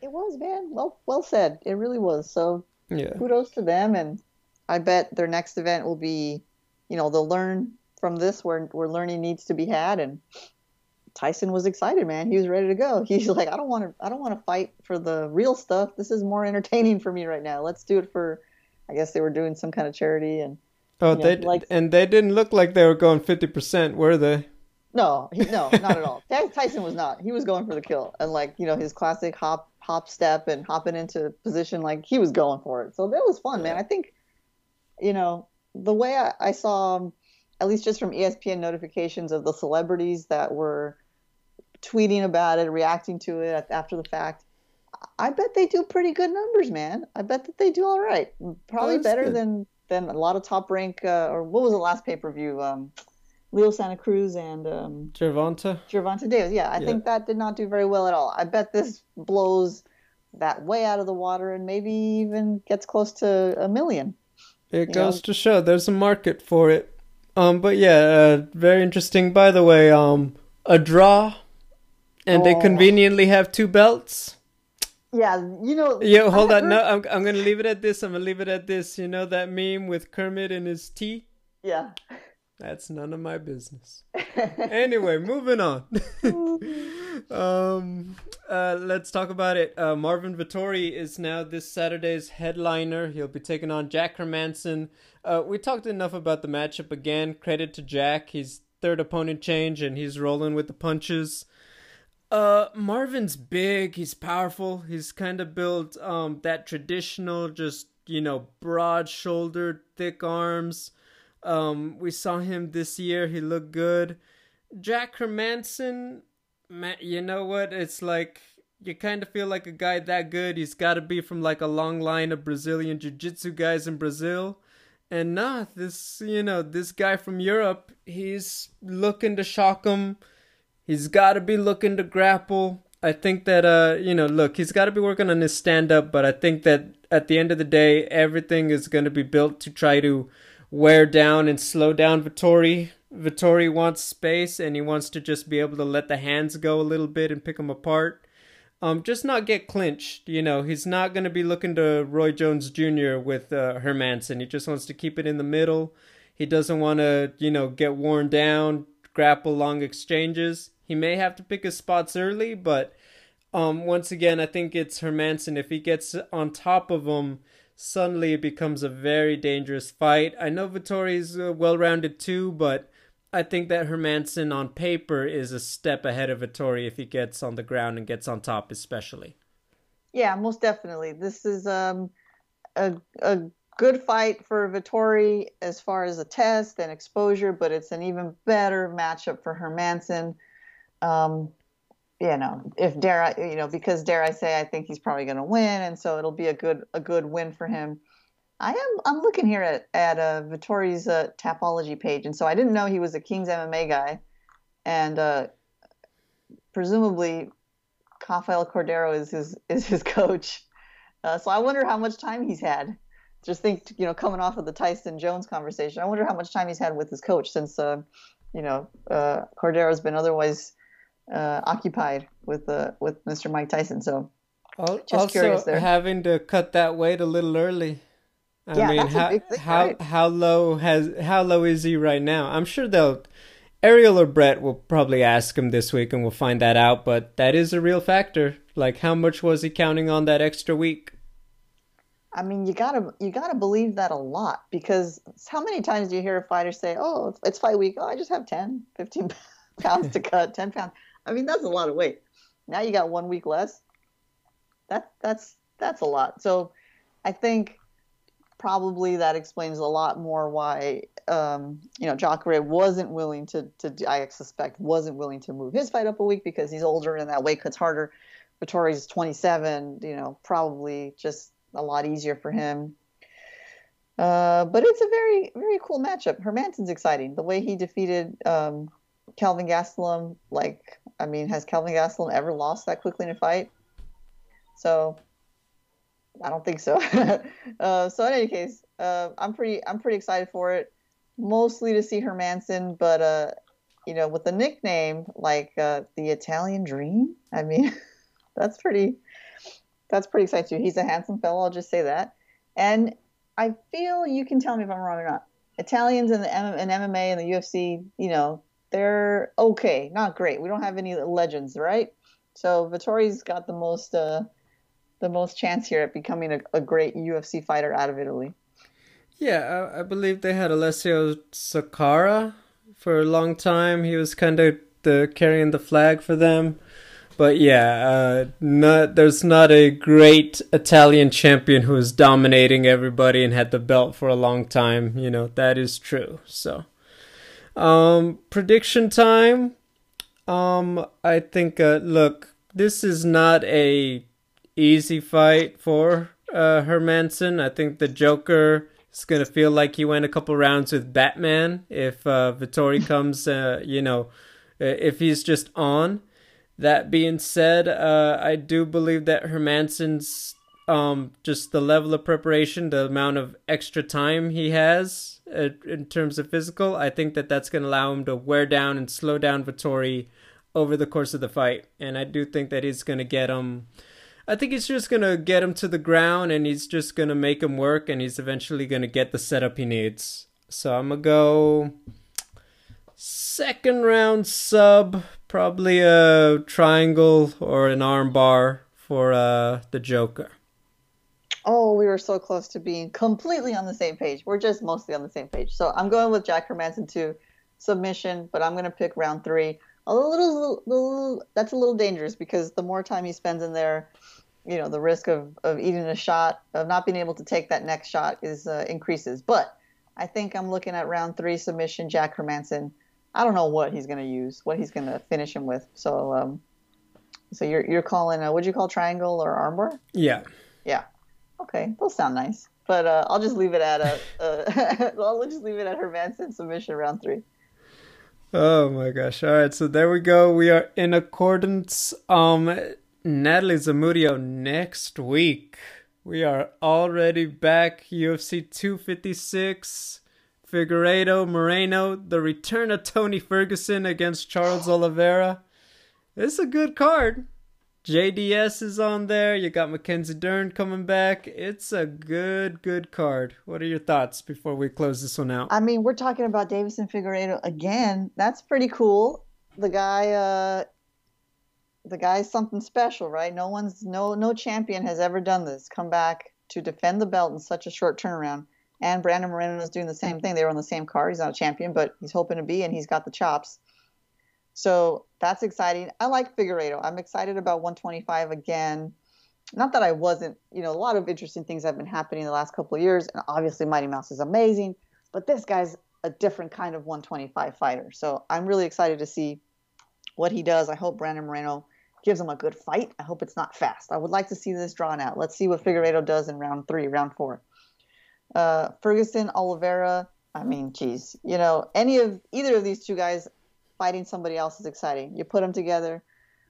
B: It was, man. Well, well said. It really was. So
A: Yeah.
B: kudos to them, and I bet their next event will be, you know, they'll learn from this where where learning needs to be had. And Tyson was excited, man. He was ready to go. [LAUGHS] He's like, I don't want to, I don't want to fight for the real stuff. This is more entertaining for me right now. Let's do it for. I guess they were doing some kind of charity, and
A: Oh,
B: you know,
A: they
B: like-
A: and they didn't look like they were going fifty percent, were they?
B: No, he, no, [LAUGHS] not at all. Tyson was not. He was going for the kill, and like you know his classic hop, hop step, and hopping into position. Like he was going for it. So that was fun, man. I think, you know, the way I, I saw, um, at least just from ESPN notifications of the celebrities that were tweeting about it, reacting to it after the fact. I bet they do pretty good numbers, man. I bet that they do all right. Probably
A: that's
B: better
A: good.
B: than than a lot of top rank. Uh, or what was the last pay per view? Um, Leo Santa Cruz and um,
A: Gervonta.
B: Gervonta Davis. Yeah, I
A: Yeah.
B: think that did not do very well at all. I bet this blows that way out of the water and maybe even gets close to a million.
A: It goes
B: know?
A: to show there's a market for it. Um, but yeah, uh, very interesting. By the way, um, a draw, and they
B: Oh.
A: conveniently have two belts.
B: Yeah, you know.
A: Yo, hold on. No, I'm I'm gonna leave it at this. I'm gonna leave it at this. You know that meme with Kermit and his tea?
B: Yeah.
A: That's none of my business. [LAUGHS] anyway, moving on. [LAUGHS] um, uh, let's talk about it. Uh, Marvin Vettori is now this Saturday's headliner. He'll be taking on Jack Hermansson. Uh, we talked enough about the matchup again. Credit to Jack. He's third opponent change and he's rolling with the punches. Uh, Marvin's big. He's powerful. He's kind of built um that traditional, just you know, broad-shouldered, thick arms. Um, we saw him this year. He looked good. Jack Hermansson, man, you know what? It's like you kind of feel like a guy that good. He's got to be from like a long line of Brazilian jiu-jitsu guys in Brazil. And nah, this you know this guy from Europe, he's looking to shock him. He's got to be looking to grapple. I think that uh you know look, he's got to be working on his stand up, but I think that at the end of the day, everything is going to be built to try to wear down and slow down Vettori. Vettori wants space and he wants to just be able to let the hands go a little bit and pick them apart. Um, just not get clinched. You know, he's not going to be looking to Roy Jones Jr. with uh, Hermansson. He just wants to keep it in the middle. He doesn't want to, you know, get worn down, grapple long exchanges. He may have to pick his spots early, but um, once again, I think it's Hermansson. If he gets on top of him, suddenly it becomes a very dangerous fight. I know Vettori's uh, well rounded too, but I think that Hermansson on paper is a step ahead of Vettori if he gets on the ground and gets on top, especially.
B: Yeah, most definitely. This is um, a a good fight for Vettori as far as a test and exposure, but it's an even better matchup for Hermansson. Um, you know, if dare I, you know, because dare I say, I think he's probably going to win, and so it'll be a good a good win for him. I am. I'm looking here at at uh, Vettori's uh, Tapology page, and so I didn't know he was a King's MMA guy, and uh, presumably, Rafael Cordeiro is his is his [LAUGHS] coach. Uh, so I wonder how much time he's had. Just think, you know, coming off of the Tyson Jones conversation, I wonder how much time he's had with his coach since, uh, you know, uh, Cordeiro's been otherwise Uh, occupied with uh, with Mr. Mike Tyson. So
A: just also curious there. having to cut that weight a little early. I yeah, mean, how thing, how right? how low has how low is he right now? I'm sure they'll Ariel or Brett will probably ask him this week and we'll find that out, but that is a real factor. Like how much was he counting on that extra week?
B: I mean, you gotta you gotta believe that a lot because how many times do you hear a fighter say, "Oh, it's fight week. Oh, I just have 10, 15 [LAUGHS] pounds to cut, 10 pounds." I mean, that's a lot of weight. Now you got one week less. That that's that's a lot. So, I think probably that explains a lot more why um, you know Jacare wasn't willing to to I suspect wasn't willing to move his fight up a week because he's older and that weight cut's harder. Vettori's 27, you know, probably just a lot easier for him. Uh, but it's a very very cool matchup. Hermansson's exciting. The way he defeated um, Kelvin Gastelum, like I mean, has Kelvin Gastelum ever lost that quickly in a fight? So I don't think so. [LAUGHS] uh, so in any case, uh, I'm pretty I'm pretty excited for it. Mostly to see Hermansson, but uh, you know, with the nickname like uh, the Italian Dream. I mean, [LAUGHS] that's pretty that's pretty exciting too. He's a handsome fellow. I'll just say that. And I feel you can tell me if I'm wrong or not. Italians in the M- in MMA and the UFC, you know, they're okay, not great. We don't have any legends, right? So Vettori's got the most uh, the most chance here at becoming a, a great UFC fighter out of Italy.
A: Yeah, I, I believe they had Alessio Sakara for a long time. He was kind of the carrying the flag for them. But yeah, uh, not there's not a great Italian champion who is dominating everybody and had the belt for a long time. You know that is true. So, um, prediction time. Um, I think. Uh, look, this is not a easy fight for uh, Hermansson. I think the Joker is going to feel like he went a couple rounds with Batman if uh, Vettori [LAUGHS] comes, uh, you know, if he's just on. That being said, uh, I do believe that Hermansson's um, just the level of preparation, the amount of extra time he has uh, in terms of physical, I think that that's going to allow him to wear down and slow down Vettori over the course of the fight. And I do think that he's going to get him I think he's just gonna get him to the ground and he's just gonna make him work and he's eventually gonna get the setup he needs. So I'm gonna go second round sub, probably a triangle or an armbar for uh, the Joker.
B: Oh, we were so close to being completely on the same page. We're just mostly on the same page. So I'm going with Jack Hermansson to submission, but I'm going to pick round three. a little, little, that's a little dangerous because the more time he spends in there, you know, the risk of, of eating a shot, of not being able to take that next shot is uh, increases. But I think I'm looking at round three submission, Jack Hermansson. I don't know what he's going to use, what he's going to finish him with. So, um, so you're you're calling, uh, what'd you call triangle or armbar?
A: Yeah.
B: Yeah. Okay, those sound nice. But uh, I'll just leave it at a. Uh, [LAUGHS] I'll just leave it at Hermansson submission round three.
A: Oh my gosh! All right, so there we go. We are in accordance. Um, Natalie Zamudio next week. We are already back. UFC 256. Figueiredo, Moreno, the return of Tony Ferguson against Charles Oliveira. It's a good card. JDS is on there. You got Mackenzie Dern coming back. It's a good, good card. What are your thoughts before we close this one out?
B: I mean, we're talking about Deiveson Figueiredo again. That's pretty cool. The guy, uh, the guy's something special, right? No one's, no, no champion has ever done this. Come back to defend the belt in such a short turnaround. And Brandon Moreno is doing the same thing. They were on the same card. He's not a champion, but he's hoping to be, and he's got the chops. So that's exciting. I like Figueiredo. I'm excited about 125 again. Not that I wasn't, you know, a lot of interesting things have been happening in the last couple of years, and obviously Mighty Mouse is amazing, but this guy's a different kind of 125 fighter. So I'm really excited to see what he does. I hope Brandon Moreno gives him a good fight. I hope it's not fast. I would like to see this drawn out. Let's see what Figueiredo does in round three, round four. Uh, Ferguson, Oliveira. I mean, geez, you know, any of either of these two guys, fighting somebody else is exciting. You put them together.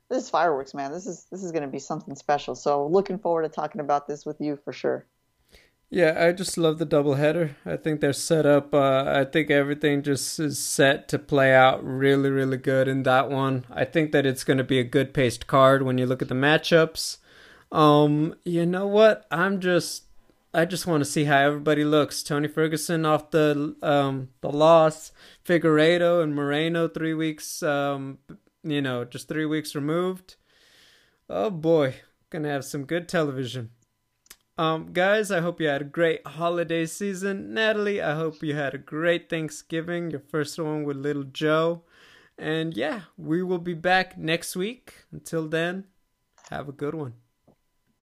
B: This is fireworks, man. This is this is going to be something special. So looking forward to talking about this with you for sure.
A: Yeah, I just love the doubleheader. I think they're set up. Uh, I think everything just is set to play out really, really good in that one. I think that it's going to be a good paced card when you look at the matchups. Um, you know what? I'm just I just want to see how everybody looks. Tony Ferguson off the um the loss, Figueiredo and Moreno three weeks um you know just three weeks removed. Oh boy, gonna have some good television. Um, guys, I hope you had a great holiday season. Natalie, I hope you had a great Thanksgiving, your first one with little Joe. And yeah, we will be back next week. Until then, have a good one.